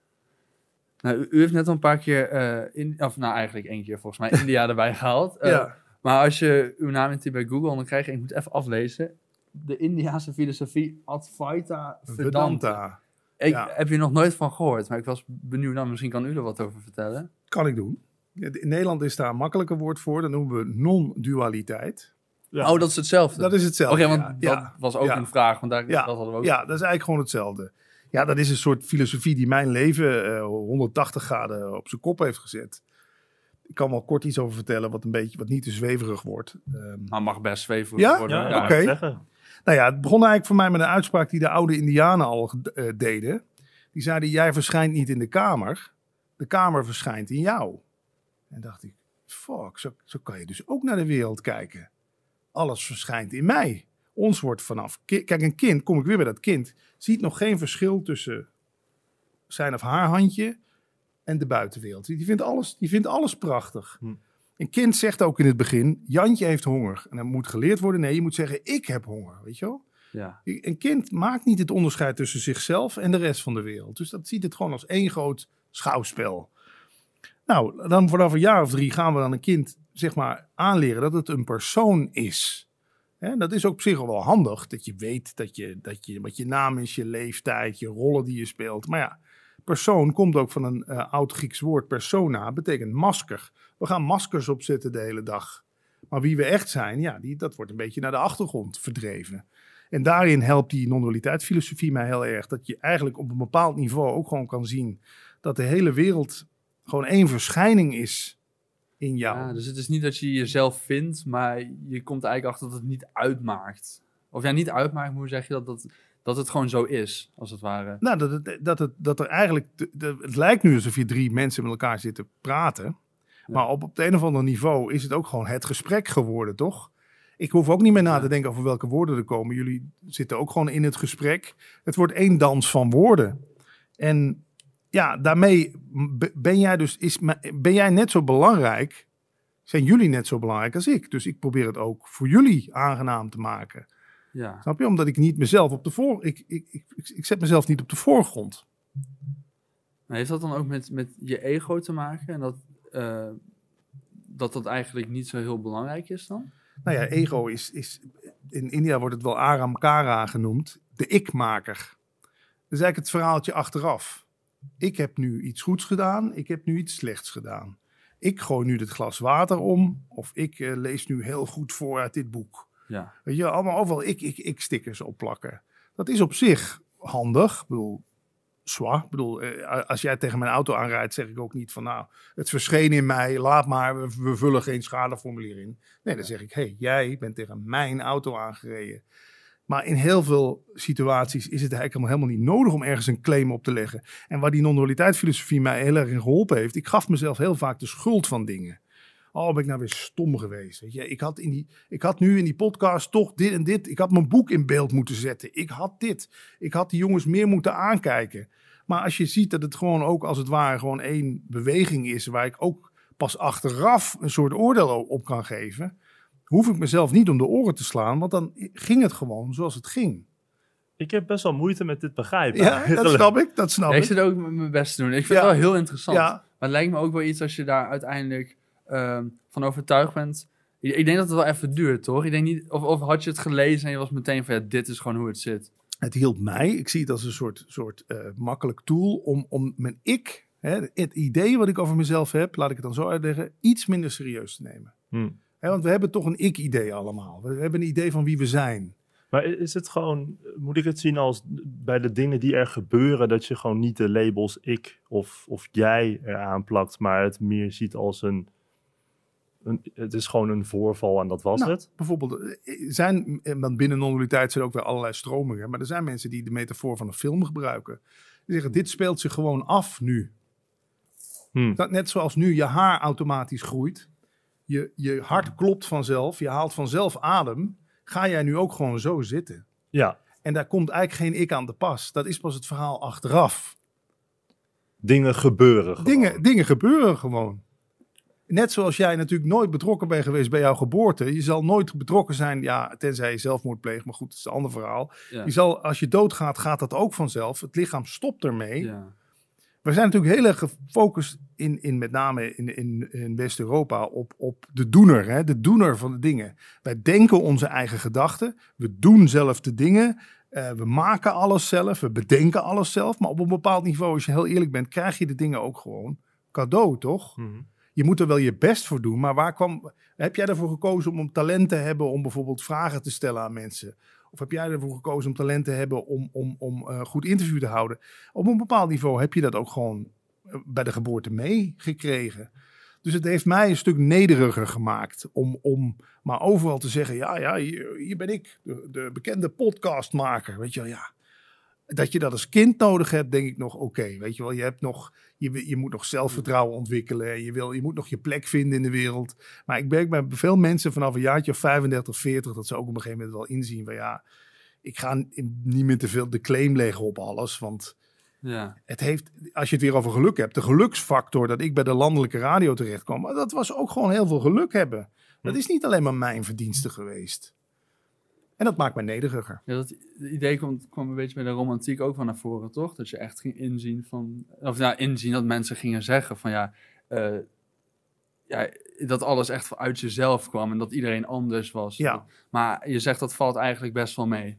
Nou, u, u heeft net al een paar keer, eh, in, of nou eigenlijk één keer volgens mij, India erbij gehaald. Eh, ja. Maar als je uw naam intypt bij Google, dan krijg je, ik moet even aflezen, de Indiase filosofie Advaita Vedanta. Vedanta. Ik ja. heb je nog nooit van gehoord, maar ik was benieuwd, nou, misschien kan u er wat over vertellen. Kan ik doen. In Nederland is daar een makkelijker woord voor. Dat noemen we non-dualiteit. Ja. Oh, dat is hetzelfde. Dat is Oké, hetzelfde. want ja. dat Ja. was ook ja. een vraag, want daar, Ja. dat hadden we ook. Ja, dat is eigenlijk gewoon hetzelfde. Ja, dat is een soort filosofie die mijn leven eh, 180 graden op zijn kop heeft gezet. Ik kan wel kort iets over vertellen, wat een beetje wat niet te zweverig wordt. Ehm, Maar mag best zweven Ja? worden. ja, Ja, ja, oké. zeggen. Nou ja, het begon eigenlijk voor mij met een uitspraak die de oude Indianen al eh, deden. Die zeiden, jij verschijnt niet in de kamer, de kamer verschijnt in jou. En dacht ik, fuck, zo, zo kan je dus ook naar de wereld kijken. Alles verschijnt in mij. Ons wordt vanaf... ki- Kijk, een kind, kom ik weer bij dat kind, ziet nog geen verschil tussen zijn of haar handje en de buitenwereld. Die vindt alles, die vindt alles prachtig. Hm. Een kind zegt ook in het begin, Jantje heeft honger. En dan moet geleerd worden, nee, je moet zeggen, ik heb honger, weet je wel? Ja. Een kind maakt niet het onderscheid tussen zichzelf en de rest van de wereld. Dus dat ziet het gewoon als één groot schouwspel. Nou, dan vanaf een jaar of drie gaan we dan een kind zeg maar aanleren dat het een persoon is. Hè, dat is ook op zich al wel handig, dat je weet dat je, dat je, wat je naam is, je leeftijd, je rollen die je speelt. Maar ja, persoon komt ook van een eh, oud Grieks woord persona, betekent masker. We gaan maskers opzetten de hele dag. Maar wie we echt zijn, ja, die, dat wordt een beetje naar de achtergrond verdreven. En daarin helpt die non-dualiteitsfilosofie mij heel erg. Dat je eigenlijk op een bepaald niveau ook gewoon kan zien dat de hele wereld gewoon één verschijning is in jou. Ja, dus het is niet dat je jezelf vindt, maar je komt eigenlijk achter dat het niet uitmaakt. Of ja, niet uitmaakt, zeg je dat? Dat, dat het gewoon zo is, als het ware. Nou, dat, het, dat, het, dat er eigenlijk. het lijkt nu alsof je drie mensen met elkaar zitten praten. Maar op, op het een of ander niveau is het ook gewoon het gesprek geworden, toch? Ik hoef ook niet meer na Ja. te denken over welke woorden er komen. Jullie zitten ook gewoon in het gesprek. Het wordt één dans van woorden. En ja, daarmee ben jij dus is, ben jij net zo belangrijk, zijn jullie net zo belangrijk als ik. Dus ik probeer het ook voor jullie aangenaam te maken. Ja. Snap je? Omdat ik niet mezelf op de voor... Ik, ik, ik, ik, zet mezelf niet op de voorgrond. Maar heeft dat dan ook met, met je ego te maken? En dat, eh, dat dat eigenlijk niet zo heel belangrijk is dan? Nou ja, ego is, is... In India wordt het wel Aram Kara genoemd. De ik-maker. Dat is eigenlijk het verhaaltje achteraf. Ik heb nu iets goeds gedaan. Ik heb nu iets slechts gedaan. Ik gooi nu dit glas water om. Of ik eh, lees nu heel goed voor uit dit boek. Ja. Weet je, allemaal overal ik, ik, ik stickers opplakken. Dat is op zich handig. Ik bedoel, zwaar. Ik bedoel, eh, als jij tegen mijn auto aanrijdt, zeg ik ook niet van nou, het verscheen in mij, laat maar, we, we vullen geen schadeformulier in. Nee, dan zeg ik, hé, hey, jij bent tegen mijn auto aangereden. Maar in heel veel situaties is het eigenlijk helemaal niet nodig om ergens een claim op te leggen. En waar die non-dualiteitsfilosofie mij heel erg in geholpen heeft, ik gaf mezelf heel vaak de schuld van dingen. Oh, ben ik nou weer stom geweest. Weet je? Ik, had in die, ik had nu in die podcast toch dit en dit. Ik had mijn boek in beeld moeten zetten. Ik had dit. Ik had die jongens meer moeten aankijken. Maar als je ziet dat het gewoon ook als het ware gewoon één beweging is... waar ik ook pas achteraf een soort oordeel op kan geven... hoef ik mezelf niet om de oren te slaan. Want dan ging het gewoon zoals het ging. Ik heb best wel moeite met dit begrijpen. Ja, dat snap ik. Dat snap ik ik. zit ook met mijn best te doen. Ik vind Ja. het wel heel interessant. Ja, Maar het lijkt me ook wel iets als je daar uiteindelijk ehm, van overtuigd bent. Ik, ik denk dat het wel even duurt, toch? Ik denk niet, of, of had je het gelezen en je was meteen van ja, dit is gewoon hoe het zit. het hielp mij. Ik zie het als een soort, soort eh, makkelijk tool om, om mijn ik, hè, het idee wat ik over mezelf heb, laat ik het dan zo uitleggen, iets minder serieus te nemen. Hm. Hè, want we hebben toch een ik-idee allemaal. We hebben een idee van wie we zijn. Maar is het gewoon, moet ik het zien als bij de dingen die er gebeuren, dat je gewoon niet de labels ik of, of jij eraan plakt, maar het meer ziet als een, een het is gewoon een voorval en dat was Nou, het? Bijvoorbeeld, eh, zijn, eh, want binnen non-dualiteit zijn er ook weer allerlei stromingen, maar er zijn mensen die de metafoor van een film gebruiken. Die zeggen, dit speelt zich gewoon af nu. Hm. Dat, net zoals nu je haar automatisch groeit. Je, je hart klopt vanzelf. Je haalt vanzelf adem. Ga jij nu ook gewoon zo zitten. Ja, En daar komt eigenlijk geen ik aan de pas. Dat is pas het verhaal achteraf. dingen gebeuren gewoon. Dingen, dingen gebeuren gewoon. Net zoals jij natuurlijk nooit betrokken bent geweest bij jouw geboorte. Je zal nooit betrokken zijn, ja, tenzij je zelfmoord pleegt. Maar goed, dat is een ander verhaal. Ja. Je zal, als je doodgaat, gaat dat ook vanzelf. Het lichaam stopt ermee. Ja. We zijn natuurlijk heel erg gefocust in, in met name in, in, in West-Europa op, op de doener, hè? de doener van de dingen. Wij denken onze eigen gedachten, we doen zelf de dingen, eh, we maken alles zelf, we bedenken alles zelf. Maar op een bepaald niveau, als je heel eerlijk bent, krijg je de dingen ook gewoon cadeau, toch? Mhm. Je moet er wel je best voor doen, maar waar kwam, heb jij ervoor gekozen om, om talent te hebben om bijvoorbeeld vragen te stellen aan mensen? Of heb jij ervoor gekozen om talent te hebben om, om, om eh, goed interview te houden? Op een bepaald niveau heb je dat ook gewoon eh, bij de geboorte meegekregen. Dus het heeft mij een stuk nederiger gemaakt om, om maar overal te zeggen: ja, ja, hier, ben ik, de, de bekende podcastmaker. Weet je wel, ja. Dat je dat als kind nodig hebt, denk ik nog oké. weet je wel, je, hebt nog, je, je moet nog zelfvertrouwen ontwikkelen. En je, wil, je moet nog je plek vinden in de wereld. Maar ik merk bij veel mensen vanaf een jaartje of 35, 40, dat ze ook op een gegeven moment wel inzien van ja, ik ga niet meer te veel de claim leggen op alles. Want Ja. het heeft, als je het weer over geluk hebt, de geluksfactor dat ik bij de landelijke radio terecht kwam, dat was ook gewoon heel veel geluk hebben. Dat is niet alleen maar mijn verdienste geweest. En dat maakt mij nederiger. Ja, dat het idee kwam, kwam een beetje bij de romantiek ook wel naar voren, toch? Dat je echt ging inzien van... Of ja, inzien dat mensen gingen zeggen van ja... eh, ja, dat alles echt uit jezelf kwam en dat iedereen anders was. Ja. Maar je zegt dat valt eigenlijk best wel mee.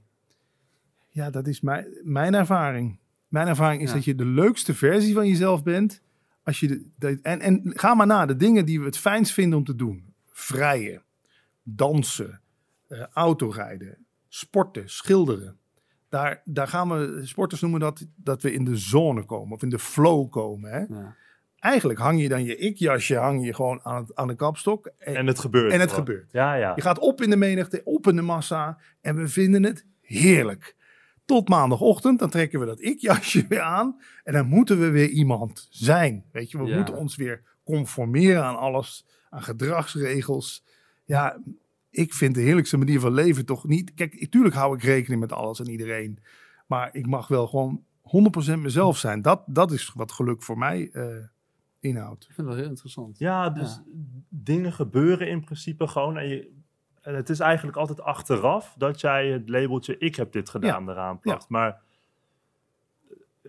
Ja, dat is mijn, mijn ervaring. Mijn ervaring is Ja. dat je de leukste versie van jezelf bent. Als je de, de- en, en ga maar na, de dingen die we het fijnst vinden om te doen. Vrijen, dansen, eh, autorijden, sporten, schilderen. Daar, daar gaan we, sporters noemen dat, dat we in de zone komen of in de flow komen. Hè? Ja. Eigenlijk hang je dan je ik-jasje hang je gewoon aan, het- aan de kapstok. En, En het gebeurt. en het gewoon. gebeurt. Ja, ja. Je gaat op in de menigte, op in de massa en we vinden het heerlijk. Tot maandagochtend, dan trekken we dat ik-jasje weer aan en dan moeten we weer iemand zijn. Weet je, we Ja. moeten ons weer conformeren aan alles, aan gedragsregels. Ja, ik vind de heerlijkste manier van leven toch niet... Kijk, natuurlijk hou ik rekening met alles en iedereen. Maar ik mag wel gewoon 100% mezelf zijn. Dat, dat is wat geluk voor mij eh, inhoud. Ik vind dat heel interessant. Ja, dus dingen gebeuren in principe gewoon. En, je, en het is eigenlijk altijd achteraf dat jij het labeltje ik heb dit gedaan eraan plakt. Maar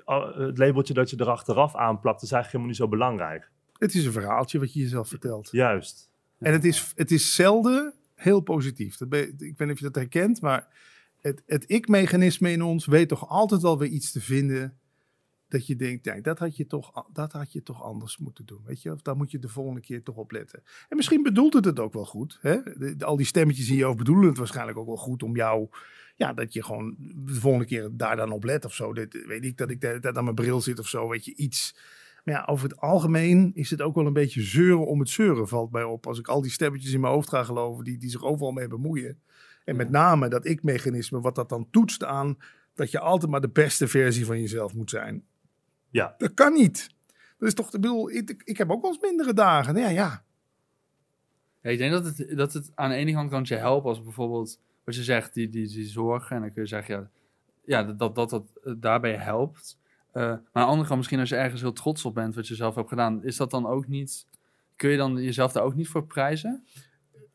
eh, het labeltje dat je er achteraf aanplakt is eigenlijk helemaal niet zo belangrijk. Het is een verhaaltje wat je jezelf vertelt. Juist. En het is, het is zelden heel positief. Dat ben, ik weet niet of je dat herkent, maar het, het ik-mechanisme in ons weet toch altijd wel weer iets te vinden dat je denkt, ja, dat, had je toch, dat had je toch anders moeten doen. Weet je? Of daar moet je de volgende keer toch op letten. En misschien bedoelt het het ook wel goed. Hè? Al die stemmetjes in je hoofd bedoelen het waarschijnlijk ook wel goed om jou. Ja, dat je gewoon de volgende keer daar dan op let of zo. Weet ik dat ik dat aan mijn bril zit of zo. Weet je, iets. Maar ja, over het algemeen is het ook wel een beetje zeuren om het zeuren, valt mij op. Als ik al die stemmetjes in mijn hoofd ga geloven, die, die zich overal mee bemoeien. En met name dat ik-mechanisme, wat dat dan toetst aan dat je altijd maar de beste versie van jezelf moet zijn. Ja. Dat kan niet. Dat is toch, ik bedoel, ik, ik heb ook wel eens mindere dagen. Ja, ja. ja ik denk dat het, dat het aan de ene kant kan je helpen als bijvoorbeeld, wat je zegt, die, die, die zorgen. En dan kun je zeggen, ja, ja dat, dat dat daarbij helpt. Uh, maar aan de andere kant, misschien als je ergens heel trots op bent wat je zelf hebt gedaan, is dat dan ook niet, kun je dan jezelf daar ook niet voor prijzen?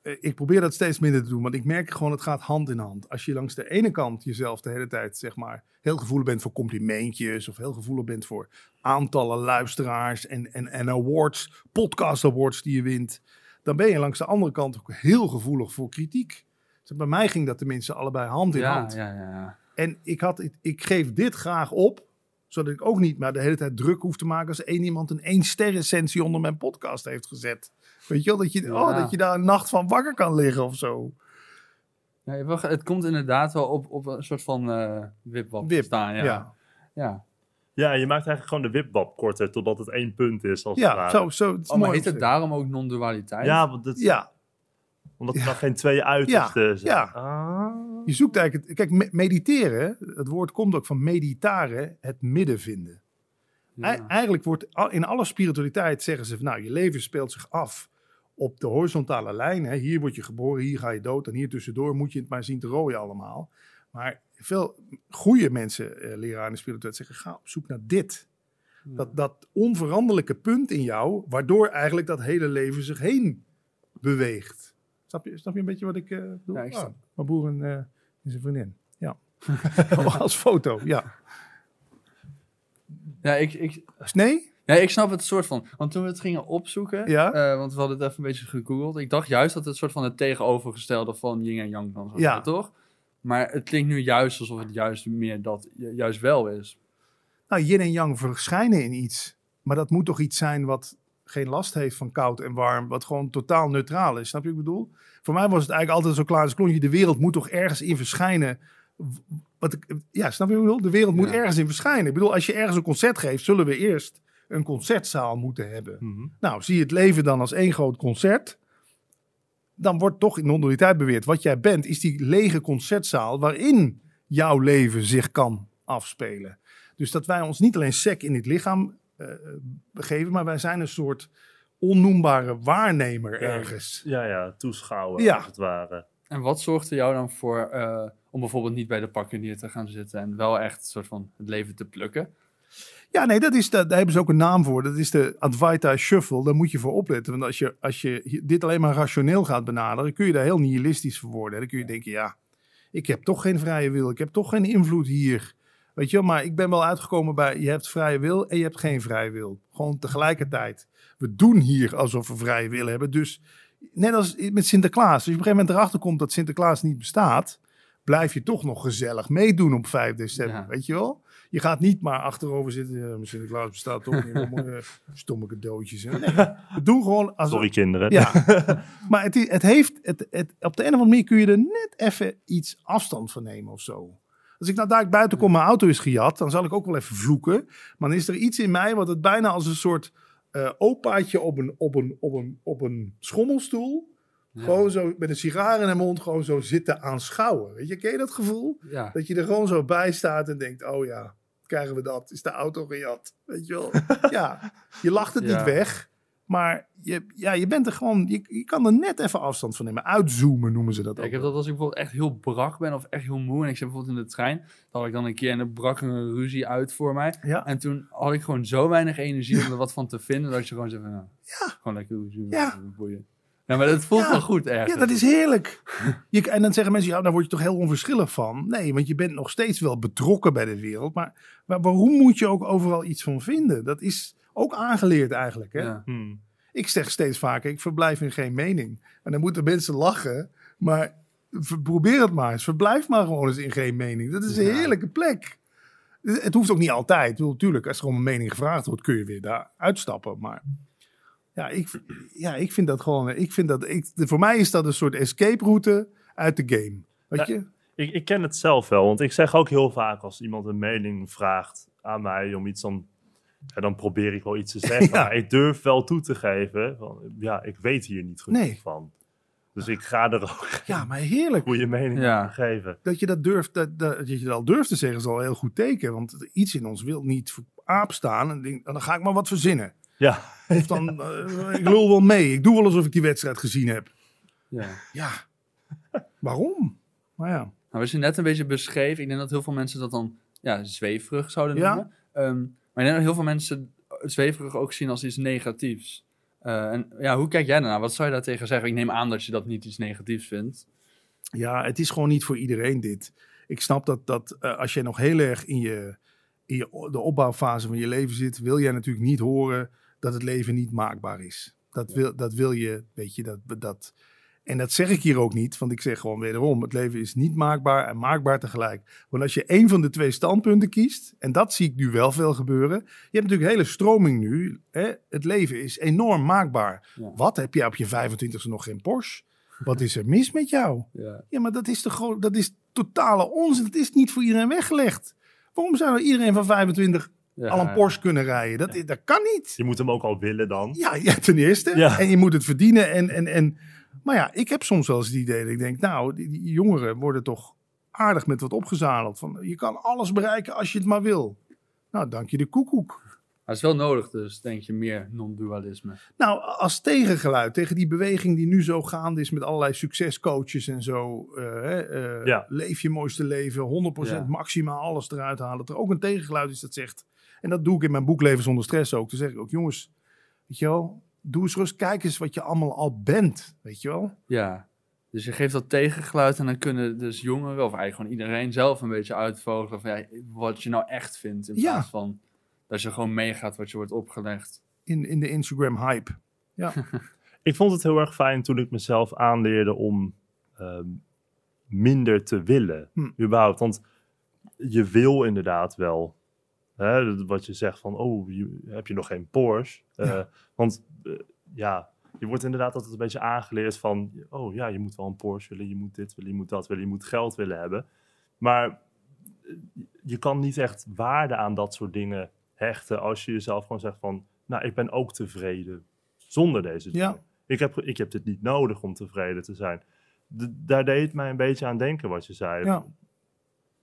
Eh, ik probeer dat steeds minder te doen, want ik merk gewoon, het gaat hand in hand. Als je langs de ene kant jezelf de hele tijd, zeg maar, heel gevoelig bent voor complimentjes, of heel gevoelig bent voor aantallen luisteraars en, en, en awards, podcast awards die je wint, dan ben je langs de andere kant ook heel gevoelig voor kritiek. Dus bij mij ging dat tenminste allebei hand in ja, hand. Ja, ja, en ik, had, ik geef dit graag op, zodat ik ook niet maar de hele tijd druk hoef te maken als één iemand een één ster recensie onder mijn podcast heeft gezet. Weet je wel, dat je, oh, dat je daar een nacht van wakker kan liggen of zo. Ja, het komt inderdaad wel op, op een soort van uh, wipwap Wip, staan. Ja. ja. Ja. ja. je maakt eigenlijk gewoon de wipwap korter totdat het één punt is. Als ja, zo. zo oh, maar heet het daarom ook non-dualiteit? Ja, want het, ja. omdat er nog geen twee uitersten zijn. Ja. Ah. Je zoekt eigenlijk... Kijk, mediteren, het woord komt ook van meditaren, het midden vinden. Ja. Eigenlijk wordt in alle spiritualiteit zeggen ze van nou, je leven speelt zich af op de horizontale lijn. Hè. Hier word je geboren, hier ga je dood en hier tussendoor moet je het maar zien te rooien allemaal. Maar veel goede mensen, eh, leraren in de spiritualiteit, zeggen ga op zoek naar dit. Dat, dat onveranderlijke punt in jou, waardoor eigenlijk dat hele leven zich heen beweegt. Snap je, snap je een beetje wat ik uh, doe? Ja, ik snap. Oh, mijn boer en, uh, en zijn vriendin. Ja. Als foto, ja. Ja, ik... ik... Nee? Ja, ik snap het soort van. Want toen we het gingen opzoeken, ja? Uh, want we hadden het even een beetje gegoogeld. Ik dacht juist dat het soort van het tegenovergestelde van yin en yang zijn, ja. toch? Maar het klinkt nu juist alsof het juist meer dat juist wel is. Nou, yin en yang verschijnen in iets. Maar dat moet toch iets zijn wat geen last heeft van koud en warm. Wat gewoon totaal neutraal is. Snap je wat ik bedoel? Voor mij was het eigenlijk altijd zo klaar als klontje. De wereld moet toch ergens in verschijnen wat ik, ja, snap je wat ik bedoel? De wereld moet ergens in verschijnen. Ik bedoel, als je ergens een concert geeft, zullen we eerst een concertzaal moeten hebben. Mhm. Nou, zie je het leven dan als één groot concert. Dan wordt toch in non-dualiteit beweerd. Wat jij bent, is die lege concertzaal waarin jouw leven zich kan afspelen. Dus dat wij ons niet alleen sec in het lichaam begeven, maar wij zijn een soort onnoembare waarnemer ergens. Ja, ja, toeschouwer Ja. als het ware. En wat zorgt er jou dan voor uh, om bijvoorbeeld niet bij de pakken neer te gaan zitten en wel echt een soort van het leven te plukken? Ja, nee, dat is de, daar hebben ze ook een naam voor. Dat is de Advaita Shuffle. Daar moet je voor opletten. Want als je, als je dit alleen maar rationeel gaat benaderen, kun je daar heel nihilistisch voor worden. Dan kun je denken, ja, ik heb toch geen vrije wil. Ik heb toch geen invloed hier. Weet je wel, maar ik ben wel uitgekomen bij, je hebt vrije wil en je hebt geen vrije wil. Gewoon tegelijkertijd. We doen hier alsof we vrije wil hebben. Dus net als met Sinterklaas. Als je op een gegeven moment erachter komt dat Sinterklaas niet bestaat, blijf je toch nog gezellig meedoen op 5 december. Ja. Weet je wel? Je gaat niet maar achterover zitten. Sinterklaas bestaat toch niet. Mooie stomme cadeautjes. Hè? Nee, we doen gewoon. Als Sorry kinderen. Ja, maar het, het heeft. Het, het, op de een of andere manier kun je er net even iets afstand van nemen of zo. Als ik nou daar buiten kom, mijn auto is gejat, dan zal ik ook wel even vloeken. Maar dan is er iets in mij wat het bijna als een soort uh, opaatje op een, op, een, op, een, op een schommelstoel. Ja. Gewoon zo met een sigaar in de mond, gewoon zo zitten aanschouwen. Weet je, ken je dat gevoel? Ja. Dat je er gewoon zo bij staat en denkt: oh ja, krijgen we dat? Is de auto gejat? Weet je wel? ja, je lacht het Ja. niet weg. Maar je, ja, je bent er gewoon, je, je kan er net even afstand van nemen. Uitzoomen noemen ze dat Ja, ook. ik heb dat als ik bijvoorbeeld echt heel brak ben of echt heel moe en ik zit bijvoorbeeld in de trein, dan had ik dan een keer en er brak een ruzie uit voor mij. Ja. En toen had ik gewoon zo weinig energie om er wat van te vinden, dat je gewoon zegt van, nou, gewoon lekker ruzie. Ja. boeien. Ja, maar dat voelt Ja. wel goed ergens. Ja, dat is heerlijk. Je, en dan zeggen mensen, ja, daar word je toch heel onverschillig van. Nee, want je bent nog steeds wel betrokken bij de wereld. Maar, maar waarom moet je ook overal iets van vinden? Dat is ook aangeleerd eigenlijk. Hè? Ja. Hmm. Ik zeg steeds vaker, ik verblijf in geen mening. En dan moeten mensen lachen, maar probeer het maar eens. Verblijf maar gewoon eens in geen mening. Dat is een Ja. heerlijke plek. Het hoeft ook niet altijd. Ik bedoel, Natuurlijk, als er om een mening gevraagd wordt, kun je weer daar uitstappen. Maar ja, ik, ja, ik vind dat gewoon... Ik vind dat, ik, voor mij is dat een soort escape route uit de game. Weet Ja. je? Ik, ik ken het zelf wel, want ik zeg ook heel vaak als iemand een mening vraagt aan mij om iets dan, ja, dan probeer ik wel iets te zeggen. Ja. Maar ik durf wel toe te geven, van, ja, ik weet hier niet genoeg Nee. van. Dus ik ga er ook Ja, maar heerlijk. goede mening Ja. aan geven. Dat je dat durft, dat, dat, dat je dat al durft te zeggen, is al een heel goed teken. Want iets in ons wil niet voor aap staan. En denk, dan ga ik maar wat verzinnen. Ja, Of dan, eh, ik lul wel mee. Ik doe wel alsof ik die wedstrijd gezien heb. Ja. Ja, waarom? Maar ja, Nou, wat je net een beetje beschreef, ik denk dat heel veel mensen dat dan ja, zweverig zouden Ja. noemen. Maar heel veel mensen zweverig ook zien als iets negatiefs. Eh, en ja, hoe kijk jij daarnaar? Wat zou je daartegen zeggen? Ik neem aan dat je dat niet iets negatiefs vindt. ja, het is gewoon niet voor iedereen dit. Ik snap dat, dat eh, als jij nog heel erg in, je, in je, de opbouwfase van je leven zit, wil jij natuurlijk niet horen dat het leven niet maakbaar is. Dat wil, dat wil je, weet je, dat, dat. En dat zeg ik hier ook niet, want ik zeg gewoon wederom: het leven is niet maakbaar en maakbaar tegelijk. Want als je één van de twee standpunten kiest, en dat zie ik nu wel veel gebeuren. Je hebt natuurlijk een hele stroming nu. Hè? Het leven is enorm maakbaar. Ja. Wat heb je op je 25e nog geen Porsche? Wat is er mis met jou? Ja. Ja, maar dat is toch gewoon, dat is totale onzin. Dat is niet voor iedereen weggelegd. Waarom zou iedereen van 25 Ja, al een Porsche kunnen rijden? Dat, dat kan niet. je moet hem ook al willen dan. Ja, ja ten eerste. Ja. En je moet het verdienen. En, en, en, maar ja, ik heb soms wel eens het idee dat ik denk, nou, die, die jongeren worden toch aardig met wat opgezadeld. Van, je kan alles bereiken als je het maar wil. Nou, dank je de koekoek. Maar het is wel nodig dus, denk je, meer non-dualisme. Nou, als tegengeluid tegen die beweging die nu zo gaande is met allerlei succescoaches en zo. eh, hè, eh, Ja. Leef je mooiste leven, 100% Ja. maximaal alles eruit halen. Dat er ook een tegengeluid is dat zegt. En dat doe ik in mijn boek Leven zonder stress ook. Dan zeg ik ook, jongens, weet je wel, doe eens rust, kijk eens wat je allemaal al bent. Weet je wel? Ja. Dus je geeft dat tegengeluid en dan kunnen dus jongeren, of eigenlijk gewoon iedereen zelf een beetje uitvogelen van ja, wat je nou echt vindt. In Ja. plaats van dat je gewoon meegaat wat je wordt opgelegd. In, in de Instagram hype. Ik vond het heel erg fijn toen ik mezelf aanleerde om ehm, minder te willen. Hm. Überhaupt. Want je wil inderdaad wel. Hè, wat je zegt van, oh, je, heb je nog geen Porsche? Eh, Ja. Want eh, ja, je wordt inderdaad altijd een beetje aangeleerd van, oh ja, je moet wel een Porsche willen, je moet dit willen, je moet dat willen, je moet geld willen hebben. Maar eh, je kan niet echt waarde aan dat soort dingen hechten als je jezelf gewoon zegt van, nou, ik ben ook tevreden zonder deze dingen. Ja. Ik, heb, ik heb dit niet nodig om tevreden te zijn. Daar deed het mij een beetje aan denken wat je zei. Ja.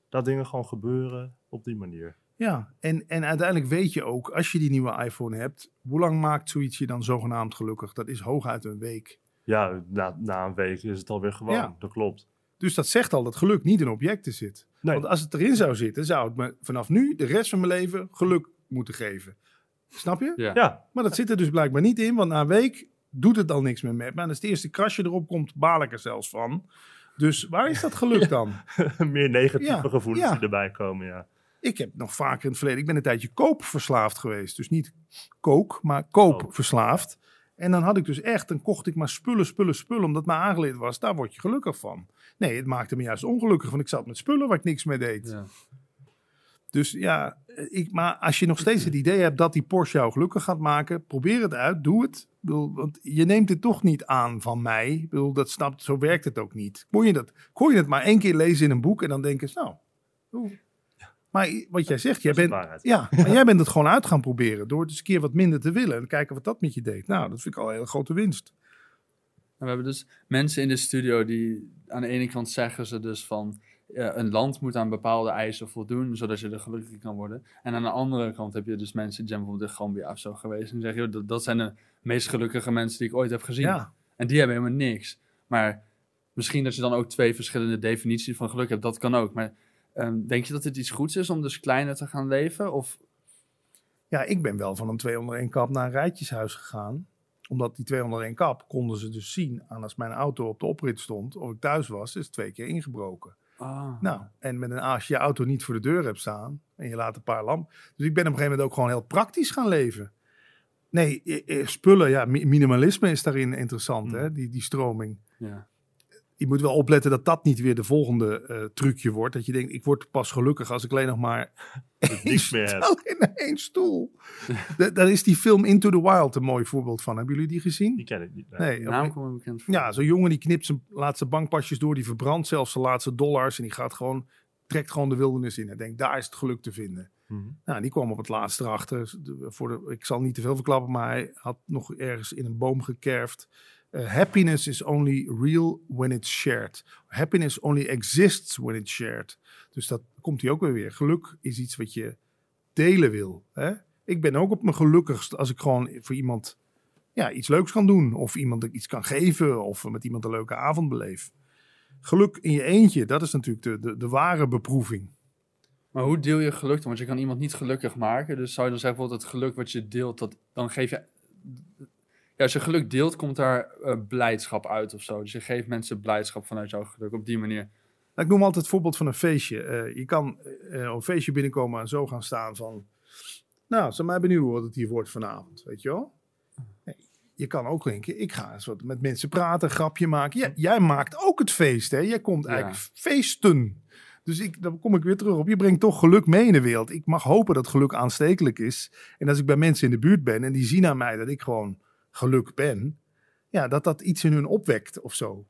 Dat dingen gewoon gebeuren op die manier. Ja, en, en uiteindelijk weet je ook, als je die nieuwe iPhone hebt, hoe lang maakt zoiets je dan zogenaamd gelukkig? Dat is hooguit een week. Ja, na, na een week is het alweer gewoon. Ja. Dat klopt. Dus dat zegt al dat geluk niet in objecten zit. Nee. Want als het erin zou zitten, zou het me vanaf nu de rest van mijn leven geluk moeten geven. Snap je? Ja. Ja, Maar dat zit er dus blijkbaar niet in, want na een week doet het al niks meer met me. En als het eerste krasje erop komt, baal ik er zelfs van. Dus waar is dat geluk dan? meer negatieve Ja, gevoelens ja. die erbij komen, ja. Ik heb nog vaker in het verleden, ik ben een tijdje koopverslaafd geweest. Dus niet kook, maar koopverslaafd. En dan had ik dus echt, dan kocht ik maar spullen, spullen, spullen, omdat me aangeleerd was, daar word je gelukkig van. Nee, het maakte me juist ongelukkig, want ik zat met spullen waar ik niks mee deed. Ja. Dus ja, ik, maar als je nog steeds het idee hebt dat die Porsche jou gelukkig gaat maken, probeer het uit, doe het. Ik bedoel, want je neemt het toch niet aan van mij. Ik bedoel, dat snapt, zo werkt het ook niet. Kon je, dat, kon je het maar één keer lezen in een boek en dan denken, nou. Maar wat jij zegt, jij bent, ja, maar jij bent het gewoon uit gaan proberen door het eens een keer wat minder te willen en kijken wat dat met je deed. Nou, dat vind ik al een hele grote winst. En we hebben dus mensen in de studio die aan de ene kant zeggen ze dus van ja, een land moet aan bepaalde eisen voldoen, zodat je er gelukkig kan worden. En aan de andere kant heb je dus mensen, die zijn bijvoorbeeld in Gambia of zo geweest, en zeggen, joh, dat, dat zijn de meest gelukkige mensen die ik ooit heb gezien. Ja, En die hebben helemaal niks. Maar misschien dat je dan ook twee verschillende definities van geluk hebt, dat kan ook. Maar ehm, denk je dat het iets goeds is om dus kleiner te gaan leven? Of ja, ik ben wel van een 201 kap naar een rijtjeshuis gegaan. Omdat die 201 kap konden ze dus zien aan als mijn auto op de oprit stond of ik thuis was, is twee keer ingebroken. ah, Nou, en met een, als je je auto niet voor de deur hebt staan en je laat een paar lamp. Dus ik ben op een gegeven moment ook gewoon heel praktisch gaan leven. Nee, eh, eh, spullen, ja, mi- minimalisme is daarin interessant, Mm. hè, die, die stroming. ja. Je moet wel opletten dat dat niet weer de volgende eh, trucje wordt. Dat je denkt, ik word pas gelukkig als ik alleen nog maar niks meer alleen één stoel. Da- Daar is die film Into the Wild een mooi voorbeeld van. Hebben jullie die gezien? Die ken ik niet. nee. Oké. naam komt bekend voor. Ja, zo'n jongen die knipt zijn laatste bankpasjes door, die verbrandt zelfs zijn laatste dollars en die gaat gewoon, trekt gewoon de wildernis in. Hij denkt, daar is het geluk te vinden. Mhm. Nou, die kwam op het laatst erachter. Voor de, ik zal niet te veel verklappen, maar hij had nog ergens in een boom gekerfd. Eh, happiness is only real when it's shared. Happiness only exists when it's shared. Dus dat komt hij ook weer weer. Geluk is iets wat je delen wil. Hè? Ik ben ook op mijn gelukkigst als ik gewoon voor iemand ja, iets leuks kan doen. Of iemand iets kan geven. Of met iemand een leuke avond beleef. Geluk in je eentje, dat is natuurlijk de, de, de ware beproeving. Maar hoe deel je geluk dan? Want je kan iemand niet gelukkig maken. Dus zou je dan zeggen, bijvoorbeeld het geluk wat je deelt, dat, dan geef je... Ja, als je geluk deelt, komt daar eh, blijdschap uit of zo. Dus je geeft mensen blijdschap vanuit jouw geluk op die manier. Nou, ik noem altijd het voorbeeld van een feestje. Eh, je kan eh, op een feestje binnenkomen en zo gaan staan van... Nou, zijn mij benieuwd wat het hier wordt vanavond, weet je wel? Nee, je kan ook denken, ik ga eens wat met mensen praten, grapje maken. Ja, jij maakt ook het feest, hè? Jij komt Ja. eigenlijk feesten. Dus ik, dan kom ik weer terug op. Je brengt toch geluk mee in de wereld. Ik mag hopen dat geluk aanstekelijk is. En als ik bij mensen in de buurt ben en die zien aan mij dat ik gewoon geluk ben... Ja, dat dat iets in hun opwekt of zo.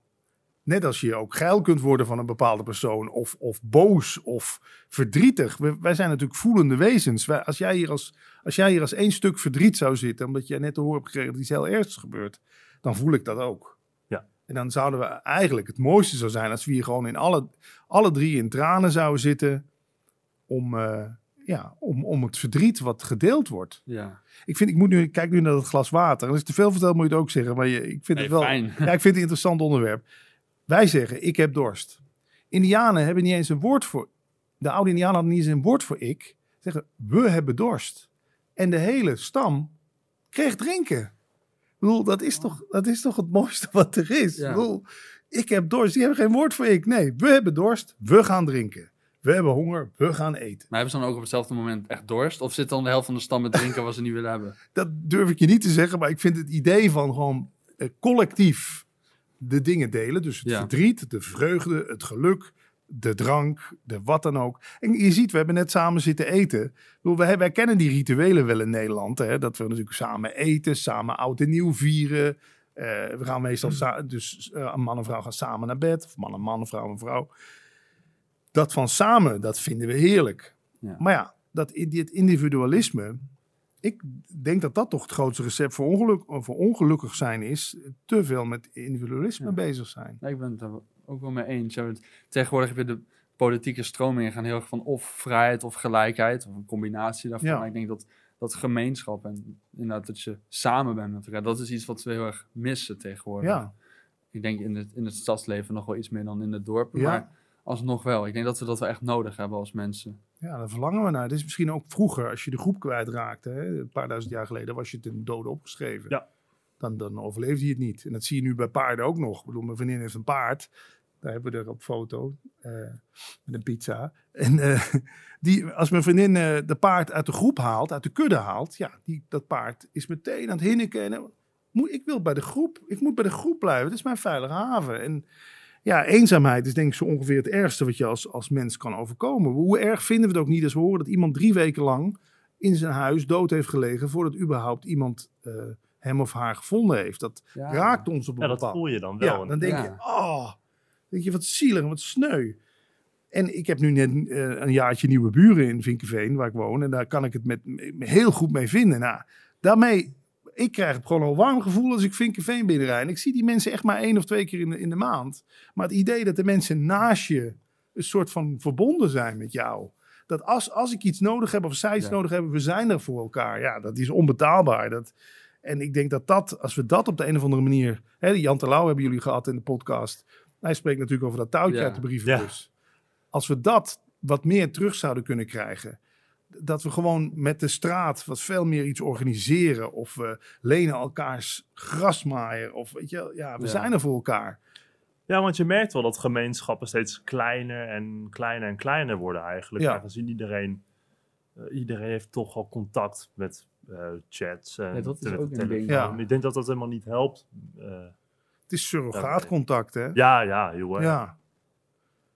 Net als je ook geil kunt worden van een bepaalde persoon, of, of boos of verdrietig. We- wij zijn natuurlijk voelende wezens. Wij, als, jij hier als, als jij hier als één stuk verdriet zou zitten, omdat jij net te horen hebt gekregen dat iets heel ergs gebeurt, dan voel ik dat ook. Ja. En dan zouden we eigenlijk, het mooiste zou zijn als we hier gewoon in alle, alle drie in tranen zouden zitten, om, eh, ja, om, om het verdriet wat gedeeld wordt. Ja, Ik, vind, ik, moet nu, ik kijk nu naar het glas water. En als ik te veel vertel, moet je het ook zeggen. Maar je, ik vind nee, het wel. fijn. Ja, ik vind het een interessant onderwerp. Wij zeggen, ik heb dorst. Indianen hebben niet eens een woord voor... De oude Indianen hadden niet eens een woord voor ik. Zeggen, we hebben dorst. En de hele stam kreeg drinken. Ik bedoel, dat is toch, dat is toch het mooiste wat er is. Ja. Ik bedoel, ik heb dorst. Die hebben geen woord voor ik. Nee, we hebben dorst. We gaan drinken. We hebben honger. We gaan eten. Maar hebben ze dan ook op hetzelfde moment echt dorst? Of zit dan de helft van de stam met drinken wat ze niet willen hebben? dat durf ik je niet te zeggen, maar ik vind het idee van gewoon eh, collectief de dingen delen. Dus het Ja. verdriet, de vreugde, het geluk, de drank, de wat dan ook. En je ziet, we hebben net samen zitten eten. Bedoel, wij, wij kennen die rituelen wel in Nederland. Hè? Dat we natuurlijk samen eten, samen oud en nieuw vieren. Eh, we gaan meestal, sa- dus eh, een man en vrouw gaan samen naar bed. Of man en man, vrouw en vrouw. Dat van samen, dat vinden we heerlijk. Ja. Maar ja, dat, dit individualisme, ik denk dat dat toch het grootste recept voor, ongeluk, voor ongelukkig zijn is. Te veel met individualisme Ja. bezig zijn. Ja, ik ben het daar ook wel mee eens. Tegenwoordig heb je de politieke stromingen gaan heel erg van of vrijheid of gelijkheid. Of een combinatie daarvan. Ja. Maar ik denk dat, dat gemeenschap en inderdaad dat je samen bent met elkaar. Dat is iets wat we heel erg missen tegenwoordig. Ja, Ik denk in het, in het stadsleven nog wel iets meer dan in het dorp. Maar alsnog wel. Ik denk dat we dat wel echt nodig hebben als mensen. ja, daar verlangen we naar. Dit is misschien ook vroeger, als je de groep kwijtraakte. Hè, een paar duizend jaar geleden was je ten dode opgeschreven. Ja. Dan, dan overleefde je het niet. En dat zie je nu bij paarden ook nog. Ik bedoel, mijn vriendin heeft een paard. Daar hebben we er op foto. eh, met een pizza. En eh, die, als mijn vriendin eh, de paard uit de groep haalt, uit de kudde haalt. Ja, die, dat paard is meteen aan het hinniken. En, moet, ik wil bij de groep. Ik moet bij de groep blijven. Dat is mijn veilige haven. En ja, eenzaamheid is denk ik zo ongeveer het ergste wat je als, als mens kan overkomen. Hoe erg vinden we het ook niet als we horen dat iemand drie weken lang in zijn huis dood heeft gelegen voordat überhaupt iemand eh, hem of haar gevonden heeft. Dat Ja. raakt ons op een Ja, dat voel je dan wel. ja, dan denk Ja. je, oh, denk je, wat zielig en wat sneu. En ik heb nu net eh, een jaartje nieuwe buren in Vinkenveen, waar ik woon. En daar kan ik het met, me heel goed mee vinden. Nou, daarmee, ik krijg het gewoon al warm gevoel als ik Vinkenveen binnenrijd. En ik zie die mensen echt maar één of twee keer in de, in de maand. Maar het idee dat de mensen naast je een soort van verbonden zijn met jou. Dat als, als ik iets nodig heb of zij iets Ja. nodig hebben, we zijn er voor elkaar. Ja, dat is onbetaalbaar. Dat, en ik denk dat dat, als we dat op de een of andere manier... Hè, Jan Terlouw hebben jullie gehad in de podcast. Hij spreekt natuurlijk over dat touwtje Ja. uit de brievenbus. Als we dat wat meer terug zouden kunnen krijgen... Dat we gewoon met de straat wat veel meer iets organiseren. Of we lenen elkaars grasmaaier. Of weet je, ja, we Ja. zijn er voor elkaar. Ja, want je merkt wel dat gemeenschappen steeds kleiner en kleiner en kleiner worden eigenlijk. Ja. Aangezien iedereen, eh, iedereen heeft toch al contact met eh, chats en Ja, dat is ook een ding. Ja. Ik denk dat dat helemaal niet helpt. Eh, Het is surrogaatcontact, hè? ja, ja, heel erg. Ja.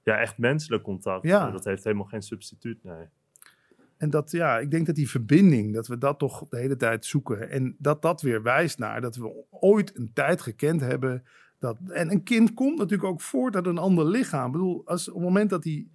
Ja. echt menselijk contact. Ja. Dat heeft helemaal geen substituut, nee. En dat, ja, ik denk dat die verbinding, dat we dat toch de hele tijd zoeken. En dat dat weer wijst naar dat we ooit een tijd gekend hebben. Dat, en een kind komt natuurlijk ook voort uit een ander lichaam. Ik bedoel, als, op het moment dat die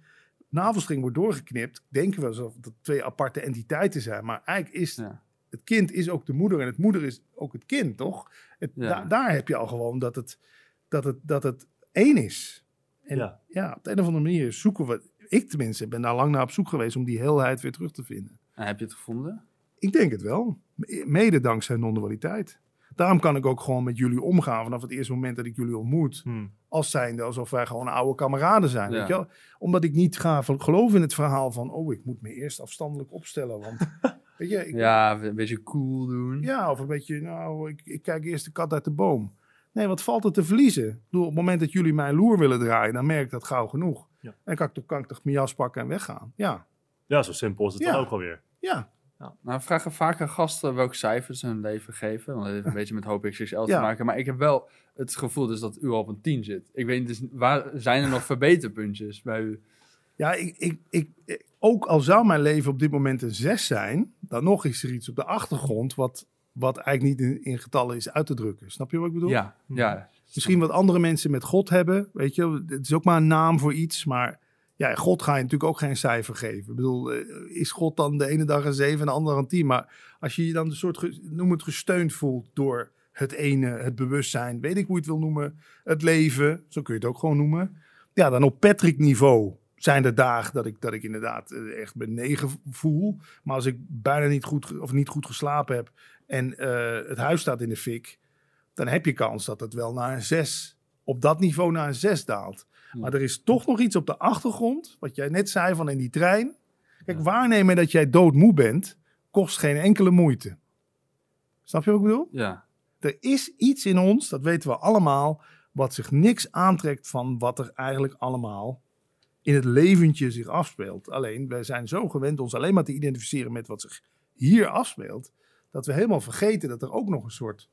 navelstring wordt doorgeknipt, denken we alsof dat twee aparte entiteiten zijn. Maar eigenlijk is Ja. het kind is ook de moeder en het moeder is ook het kind, toch? Het, Ja. da- daar heb je al gewoon dat het, dat het, dat het één is. En ja. Ja. op de een of andere manier zoeken we, ik tenminste ben daar lang naar op zoek geweest om die heelheid weer terug te vinden. En heb je het gevonden? Ik denk het wel. Mede dankzij non-dualiteit. Daarom kan ik ook gewoon met jullie omgaan vanaf het eerste moment dat ik jullie ontmoet. Hm. Als zijnde alsof wij gewoon oude kameraden zijn. Ja. Weet je wel? Omdat ik niet ga van- geloven in het verhaal van... oh, ik moet me eerst afstandelijk opstellen. Want weet je, ik, Ja, een beetje cool doen. ja, of een beetje, nou, ik, ik kijk eerst de kat uit de boom. Nee, wat valt er te verliezen? Ik bedoel, op het moment dat jullie mijn loer willen draaien, dan merk ik dat gauw genoeg. Ja. En kan ik, toch, kan ik toch mijn jas pakken en weggaan. Ja, ja, zo simpel is het Ja. dan ook alweer. ja, Nou, we vragen vaker gasten welke cijfers ze hun leven geven. Want dat heeft een beetje met Hoop XXL te Ja. maken. Maar ik heb wel het gevoel dus dat u al op een 10 zit. Ik weet dus, waar zijn er nog verbeterpuntjes bij u? ja ik, ik, ik, ik- ook al zou mijn leven op dit moment een 6 zijn, dan nog is er iets op de achtergrond wat, wat eigenlijk niet in, in getallen is uit te drukken. Snap je wat ik bedoel? Ja, ja. Misschien wat andere mensen met God hebben, weet je. Het is ook maar een naam voor iets, maar ja, God ga je natuurlijk ook geen cijfer geven. Ik bedoel, eh, is God dan de ene dag een 7 en de andere een 10? Maar als je je dan een soort, noem het gesteund voelt door het ene, het bewustzijn, weet ik hoe je het wil noemen, het leven, zo kun je het ook gewoon noemen. Ja, dan op Patrick niveau zijn er dagen dat ik, dat ik inderdaad eh, echt mijn 9 voel. Maar als ik bijna niet goed, of niet goed geslapen heb en eh, het huis staat in de fik, dan heb je kans dat het wel naar een 6, op dat niveau naar een 6 daalt. Maar er is toch nog iets op de achtergrond, wat jij net zei van in die trein. Kijk, waarnemen dat jij doodmoe bent, kost geen enkele moeite. Snap je wat ik bedoel? Ja, Er is iets in ons, dat weten we allemaal, wat zich niks aantrekt van wat er eigenlijk allemaal in het leventje zich afspeelt. Alleen, wij zijn zo gewend ons alleen maar te identificeren met wat zich hier afspeelt, dat we helemaal vergeten dat er ook nog een soort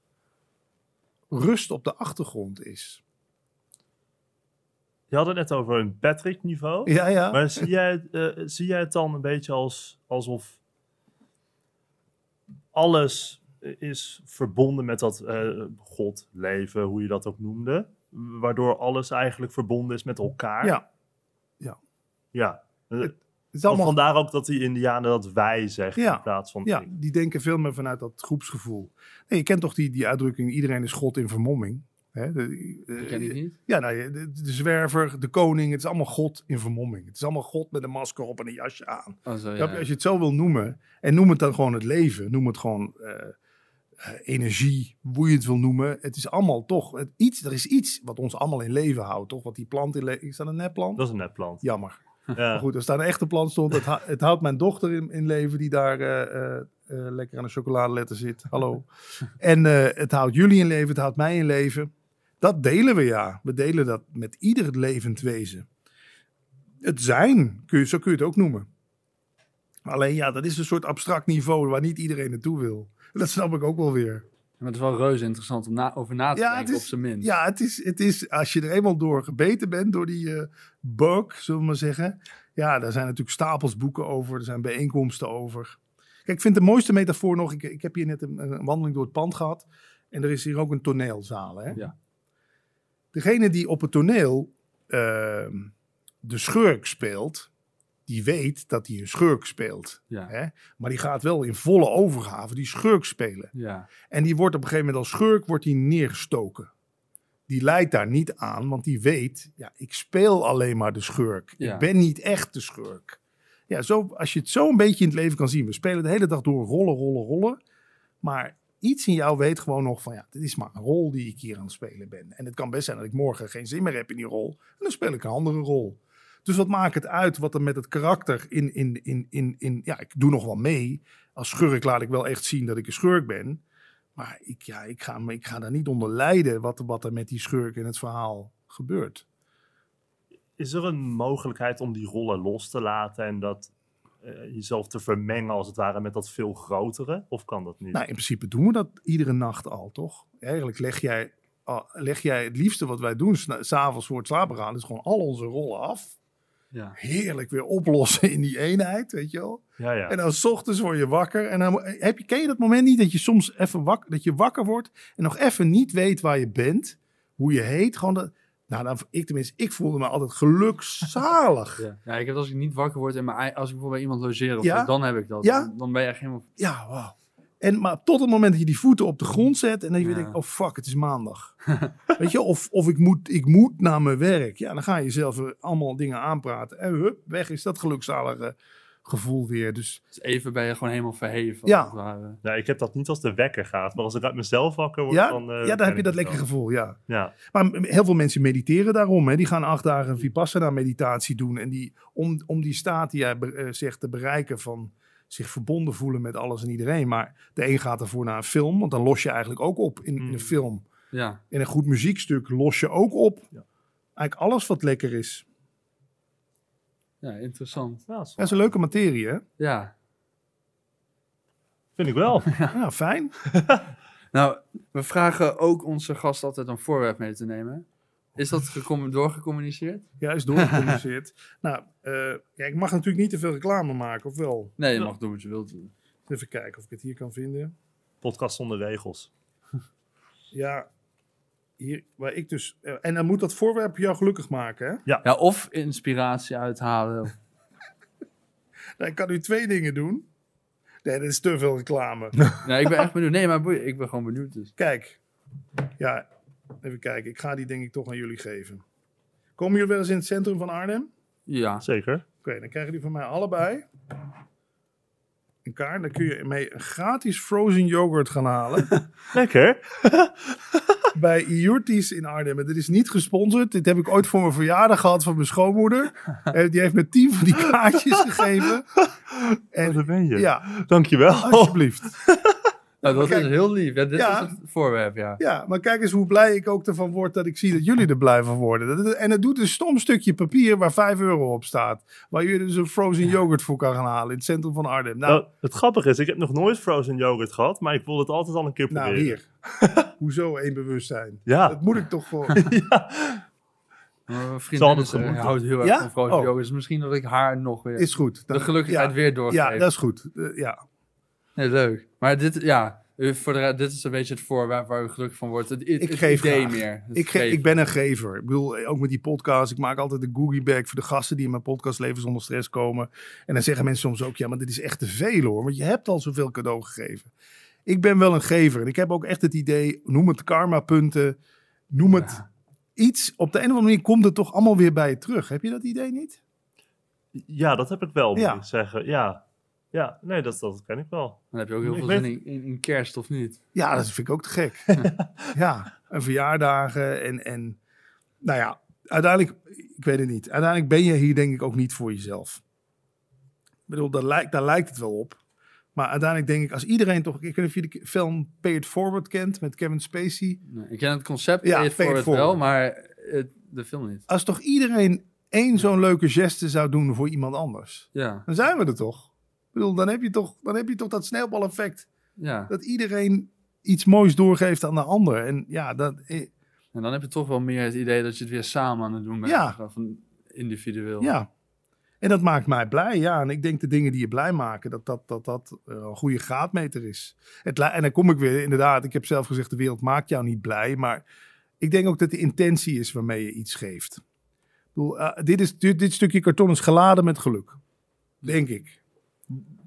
rust op de achtergrond is. Je had het net over een Patrick-niveau. Ja, ja. Maar zie jij, het, eh, zie jij het dan een beetje als, alsof alles is verbonden met dat eh, God, leven, hoe je dat ook noemde? Waardoor alles eigenlijk verbonden is met elkaar? ja. Ja. Eh, Het is van- allemaal Vandaar ook dat die Indianen dat wij zeggen Ja, in plaats van Ja, ik. die denken veel meer vanuit dat groepsgevoel. Nee, je kent toch die, die uitdrukking: iedereen is God in vermomming. Hè? De, dat ken ik niet. Ja, nou, de, de zwerver, de koning, het is allemaal God in vermomming. Het is allemaal God met een masker op en een jasje aan. Oh, zo, ja. Als je het zo wil noemen, en noem het dan gewoon het leven, noem het gewoon eh, eh, energie, hoe je het wil noemen. Het is allemaal toch het, iets. Er is iets wat ons allemaal in leven houdt, toch? Wat die plant in leven. Is dat een nepplant? Dat is een netplant. Jammer. Ja. Maar goed, als daar een echte plant stond, het, het houdt mijn dochter in, in leven die daar eh, eh, eh, lekker aan de chocoladeletter zit. Hallo. en het houdt jullie in leven, het houdt mij in leven. Dat delen we ja. We delen dat met ieder levend wezen. Het zijn, kun je, zo kun je het ook noemen. Alleen ja, dat is een soort abstract niveau waar niet iedereen naartoe wil. Dat snap ik ook wel weer. Maar het is wel reuze interessant om na, over na te Ja, denken, is- op zijn minst. Ja, het is, het is, als je er eenmaal door gebeten bent, door die eh bug, zullen we maar zeggen. Ja, daar zijn natuurlijk stapels boeken over, er zijn bijeenkomsten over. Kijk, ik vind de mooiste metafoor nog, ik, ik heb hier net een, een wandeling door het pand gehad. En er is hier ook een toneelzaal. Hè? Ja. Degene die op het toneel ehm, de schurk speelt, die weet dat hij een schurk speelt. Ja. Hè? Maar die gaat wel in volle overgave die schurk spelen. ja. En die wordt op een gegeven moment als schurk wordt die neergestoken. die leidt daar niet aan, want die weet, ja, ik speel alleen maar de schurk. Ja. Ik ben niet echt de schurk. Ja, zo, als je het zo een beetje in het leven kan zien. We spelen de hele dag door rollen, rollen, rollen. Maar iets in jou weet gewoon nog van, ja, dit is maar een rol die ik hier aan het spelen ben. En het kan best zijn dat ik morgen geen zin meer heb in die rol. En dan speel ik een andere rol. Dus wat maakt het uit wat er met het karakter in, in, in, in, in... Ja, ik doe nog wel mee. Als schurk laat ik wel echt zien dat ik een schurk ben. Maar ik, ja, ik, ga, ik ga daar niet onder lijden wat, wat er met die schurk in het verhaal gebeurt. Is er een mogelijkheid om die rollen los te laten en dat eh, jezelf te vermengen als het ware met dat veel grotere? Of kan dat niet? Nou, in principe doen we dat iedere nacht al, toch? Eigenlijk leg jij, al- leg jij het liefste wat wij doen, s'avonds voor het slapen gaan, is gewoon al onze rollen af. Ja. Heerlijk weer oplossen in die eenheid, weet je wel? ja, ja. En dan 's ochtends word je wakker. En dan heb je, ken je dat moment niet dat je soms even wakker, dat je wakker wordt en nog even niet weet waar je bent, hoe je heet? Gewoon dat, nou, dan, ik tenminste, ik voelde me altijd gelukzalig. Ja. ja, ik heb als ik niet wakker word en mijn, als ik bijvoorbeeld bij iemand logeer, of dan heb ik dat. Dan, dan ben je echt helemaal... Ja, wauw. En maar tot het moment dat je die voeten op de grond zet en dan je Ja. denkt, oh fuck, het is maandag. Weet je, of, of ik, moet, ik moet naar mijn werk. Ja, dan ga je jezelf weer allemaal dingen aanpraten. En hup, weg is dat gelukzalige gevoel weer. Dus Dus even ben je gewoon helemaal verheven. Ja. Nou, ik heb dat niet als de wekker gaat, maar als ik uit mezelf wakker word, ja, dan... eh, ja, dan heb je dat wel. gevoel, ja. Ja, Maar heel veel mensen mediteren daarom. Hè. Die gaan acht dagen Vipassana meditatie doen. En die, om, om die staat die jij eh, zegt te bereiken van zich verbonden voelen met alles en iedereen. Maar de een gaat ervoor naar een film, want dan los je eigenlijk ook op in, in Mm. een film. Ja. In een goed muziekstuk los je ook op. Ja. Eigenlijk alles wat lekker is. ja, interessant. Ja, dat is een leuke materie, hè? Ja. vind ik wel. Ja, fijn. Nou, we vragen ook onze gast altijd een voorwerp mee te nemen. Is dat gecom- doorgecommuniceerd? Ja, is doorgecommuniceerd. nou, eh, ja, ik mag natuurlijk niet te veel reclame maken, of wel? Nee, je Ja. mag doen wat je wilt. Even kijken of ik het hier kan vinden. Podcast zonder regels. Ja, hier, waar ik dus... eh, en dan moet dat voorwerp jou gelukkig maken, hè? Ja, of inspiratie uithalen. Nou, ik kan nu twee dingen doen. Nee, dat is te veel reclame. nee, ik ben echt benieuwd. Nee, maar boeien, ik ben gewoon benieuwd dus. Kijk. Ja, even kijken. Ik ga die denk ik toch aan jullie geven. Komen jullie wel eens in het centrum van Arnhem? Oké, Ja. Zeker. dan krijgen jullie van mij allebei een kaart. Dan kun je mee een gratis frozen yoghurt gaan halen Lekker. bij Iurtis in Arnhem. En dit is niet gesponsord. Dit heb ik ooit voor mijn verjaardag gehad van mijn schoonmoeder. Eh, Die heeft me tien van die kaartjes gegeven. Oh, En daar ben je. ja, Dankjewel. alsjeblieft. Nou, dat Kijk. is heel lief. Ja, dit Ja. is het voorwerp, ja. Ja, maar kijk eens hoe blij ik ook ervan word dat ik zie dat jullie er blij van worden. Dat- En het doet een stom stukje papier waar 5 euro op staat. Waar je dus een frozen yoghurt voor kan gaan halen in het centrum van Arnhem. Nou, Nou, het grappige is, ik heb nog nooit frozen yoghurt gehad, maar ik wil het altijd al een keer nou proberen. hier. Hoezo één bewustzijn? Ja. Dat moet ik toch gewoon. Mijn Zal vriendin is, eh, houdt heel erg Ja? van frozen Oh. yoghurt. Dus misschien dat ik haar nog weer Is goed. Dan- de gelukkigheid ja, weer doorgeef. Ja, dat is goed. Eh, ja. Nee, leuk. Maar dit, ja, u- voor de, dit is een beetje het voorwerp waar u gelukkig van wordt. Het, het, Ik het geef idee graag. meer. Het Ik, ge- geven. ik ben een gever. Ik bedoel, eh, ook met die podcast. Ik maak altijd een goodie bag voor de gasten die in mijn podcast Leven zonder stress komen. En dan zeggen mensen soms ook, ja, maar dit is echt te veel hoor. Want je hebt al zoveel cadeau gegeven. Ik ben wel een gever. En ik heb ook echt het idee, noem het karma punten. Noem het Ja. iets. Op de een of andere manier komt het toch allemaal weer bij je terug. Heb je dat idee niet? Ja, dat heb ik wel, moet Ja. ik zeggen. Ja, ja nee, dat, dat ken ik wel. Dan heb je ook heel Ik veel weet- zin in, in, in kerst, of niet? Ja, dat vind ik ook te gek. ja, en verjaardagen en, en nou ja, uiteindelijk, ik weet het niet. Uiteindelijk ben je hier denk ik ook niet voor jezelf. Ik bedoel, daar lijkt, daar lijkt het wel op. Maar uiteindelijk denk ik, als iedereen toch... Ik weet niet of je de film Pay It Forward kent met Kevin Spacey. Nee, ik ken het concept Ja, pay it voor het forward. wel, maar het, de film niet. Als toch iedereen één zo'n leuke geste zou doen voor iemand anders. Ja, Dan zijn we er toch. Bedoel, dan heb je toch, dan heb je toch dat sneeuwbaleffect. ja. Dat iedereen iets moois doorgeeft aan de ander. En ja, dat... eh, En dan heb je toch wel meer het idee dat je het weer samen aan het doen bent. Ja. Van individueel. Ja. En dat maakt mij blij, ja. En ik denk de dingen die je blij maken, dat dat, dat, dat eh, een goede graadmeter is. Het, en dan kom ik weer, inderdaad, ik heb zelf gezegd, de wereld maakt jou niet blij. Maar ik denk ook dat de intentie is waarmee je iets geeft. Ik bedoel, eh, dit, is, dit, dit stukje karton is geladen met geluk. Denk ik.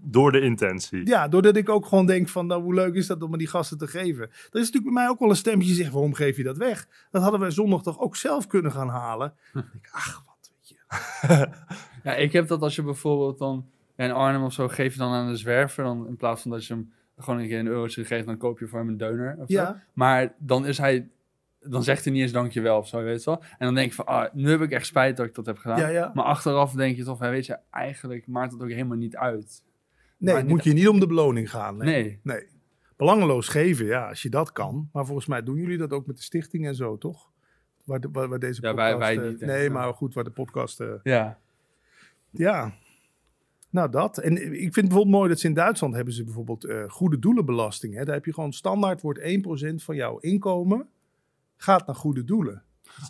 Door de intentie. Ja, doordat ik ook gewoon denk van, nou, hoe leuk is dat om aan die gasten te geven. Er is natuurlijk bij mij ook wel een stemmetje die zegt, waarom geef je dat weg? Dat hadden wij zondag toch ook zelf kunnen gaan halen. Ik denk, ach, wat weet je. Ja, ik heb dat als je bijvoorbeeld dan in Arnhem of zo geef je dan aan de zwerver, dan in plaats van dat je hem gewoon een keer een eurotje geeft, dan koop je voor hem een deuner. Of zo. Ja, Maar dan is hij, dan zegt hij niet eens dankjewel of zo, weet je wel. En dan denk ik van, ah, nu heb ik echt spijt dat ik dat heb gedaan. ja, ja. Maar achteraf denk je toch, van, weet je, eigenlijk maakt het ook helemaal niet uit. Nee, moet je niet om de beloning gaan. Nee. Nee. nee. Belangeloos geven, ja, als je dat kan. Maar volgens mij doen jullie dat ook met de stichting en zo, toch? Waar, de, waar, waar deze Ja, wij- podcast... wij eh, niet, nee, maar goed, waar de podcast... eh, Ja. Ja, nou dat. En ik vind het bijvoorbeeld mooi dat ze in Duitsland hebben ze bijvoorbeeld eh, goede doelenbelasting. Hè? Daar heb je gewoon standaard wordt 1% van jouw inkomen gaat naar goede doelen.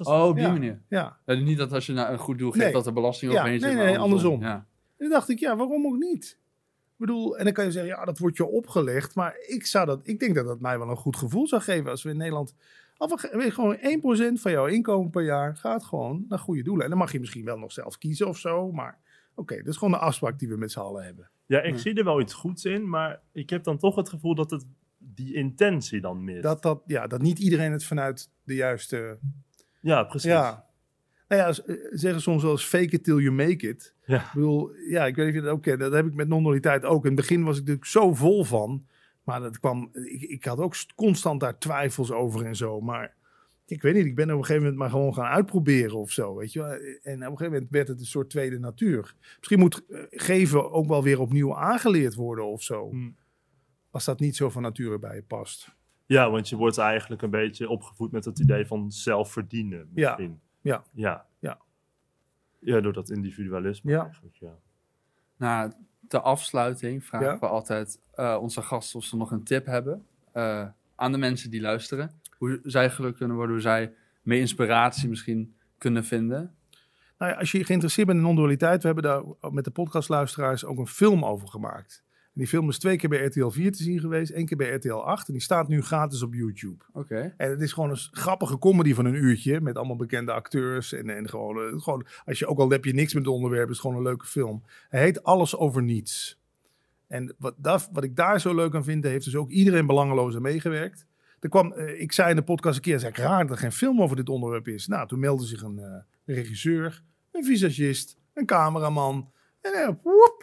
Oh, op die Ja. manier. Ja. Ja, niet dat als je nou een goed doel geeft, Nee. dat de belasting Ja, opeens... nee, nee, andersom. Ja. En toen dacht ik, ja, waarom ook niet? Ik bedoel, en dan kan je zeggen, ja, dat wordt je opgelegd. Maar ik, zou dat, ik denk dat dat mij wel een goed gevoel zou geven als we in Nederland... Af, gewoon 1% van jouw inkomen per jaar gaat gewoon naar goede doelen. En dan mag je misschien wel nog zelf kiezen of zo. Maar oké, dat is gewoon de afspraak die we met z'n allen hebben. Ja, ik Ja. zie er wel iets goeds in, maar ik heb dan toch het gevoel dat het die intentie dan mist. Dat, dat, ja, dat niet iedereen het vanuit de juiste... ja, precies. Ja. Nou ja, ze zeggen soms wel eens fake it till you make it. Ja. Ik bedoel, ja, ik weet niet of je dat ook kent. Dat heb ik met non-dualiteit ook. In het begin was ik natuurlijk zo vol van. Maar dat kwam, ik, ik had ook constant daar twijfels over en zo. Maar ik weet niet, ik ben op een gegeven moment maar gewoon gaan uitproberen of zo. Weet je wel. En op een gegeven moment werd het een soort tweede natuur. Misschien moet eh, geven ook wel weer opnieuw aangeleerd worden of zo. Hm. Als dat niet zo van nature bij je past. Ja, want je wordt eigenlijk een beetje opgevoed met het idee van zelf verdienen. Ja. Misschien. Ja. Ja. Ja. Ja, door dat individualisme Ja. eigenlijk, ja. Nou, ter afsluiting vragen Ja. we altijd eh, onze gasten of ze nog een tip hebben eh, aan de mensen die luisteren. Hoe zij gelukkig kunnen worden, hoe zij meer inspiratie misschien kunnen vinden. Nou ja, als je geïnteresseerd bent in non-dualiteit, we hebben daar met de podcastluisteraars ook een film over gemaakt. Die film is twee keer bij RTL 4 te zien geweest, één keer bij RTL 8. En die staat nu gratis op YouTube. Oké. En het is gewoon een grappige comedy van een uurtje met allemaal bekende acteurs. En, en gewoon, eh, gewoon, als je ook al heb je niks met het onderwerp, is het gewoon een leuke film. Hij heet Alles over Niets. En wat, dat, wat ik daar zo leuk aan vind, heeft dus ook iedereen belangeloos aan meegewerkt. Er kwam, eh, ik zei in de podcast een keer, zei ik raar dat er geen film over dit onderwerp is. Nou, toen meldde zich een eh, regisseur, een visagist, een cameraman. En,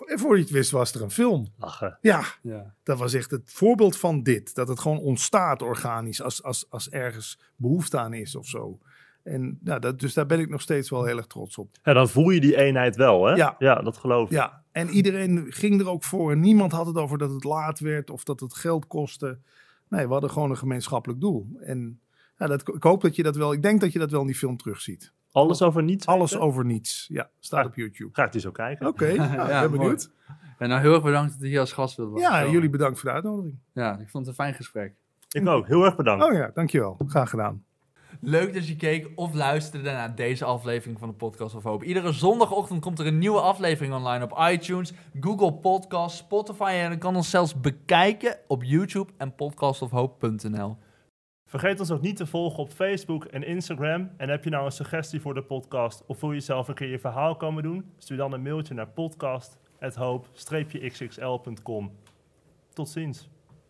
en voor je het wist was er een film. Lachen. Ja, Ja. dat was echt het voorbeeld van dit. Dat het gewoon ontstaat organisch als, als, als ergens behoefte aan is of zo. En ja, dat, dus daar ben ik nog steeds wel heel erg trots op. Ja, dan voel je die eenheid wel, hè? Ja. Ja, dat geloof ik. Ja, en iedereen ging er ook voor. En niemand had het over dat het laat werd of dat het geld kostte. Nee, we hadden gewoon een gemeenschappelijk doel. En ja, dat, ik hoop dat je dat wel, ik denk dat je dat wel in die film terugziet. Alles over niets. Alles weten? over niets. Ja, staat Ja. op YouTube. Ga ik die zo kijken. Oké, nou, ik ben mooi. benieuwd. En nou heel erg bedankt dat je hier als gast wilde Ja, komen. jullie bedankt voor de uitnodiging. Ja, ik vond het een fijn gesprek. Ik ook. Heel erg bedankt. Oh ja, dankjewel. Graag gedaan. Leuk dat je keek of luisterde naar deze aflevering van de Podcast of Hoop. Iedere zondagochtend komt er een nieuwe aflevering online op iTunes, Google Podcasts, Spotify en je kan ons zelfs bekijken op YouTube en podcastofhoop.nl. Vergeet ons ook niet te volgen op Facebook en Instagram. En heb je nou een suggestie voor de podcast of wil je zelf een keer je verhaal komen doen? Stuur dan een mailtje naar podcast.hoop-xxl.com. Tot ziens.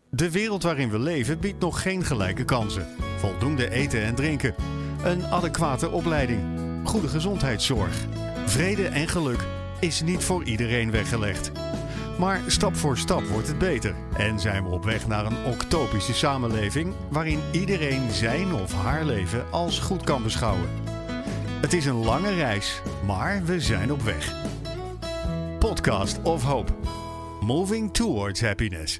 De wereld waarin we leven biedt nog geen gelijke kansen. Voldoende eten en drinken. Een adequate opleiding. Goede gezondheidszorg. Vrede en geluk is niet voor iedereen weggelegd. Maar stap voor stap wordt het beter. En zijn we op weg naar een octopische samenleving waarin iedereen zijn of haar leven als goed kan beschouwen. Het is een lange reis, maar we zijn op weg. Podcast of Hope. Moving towards happiness.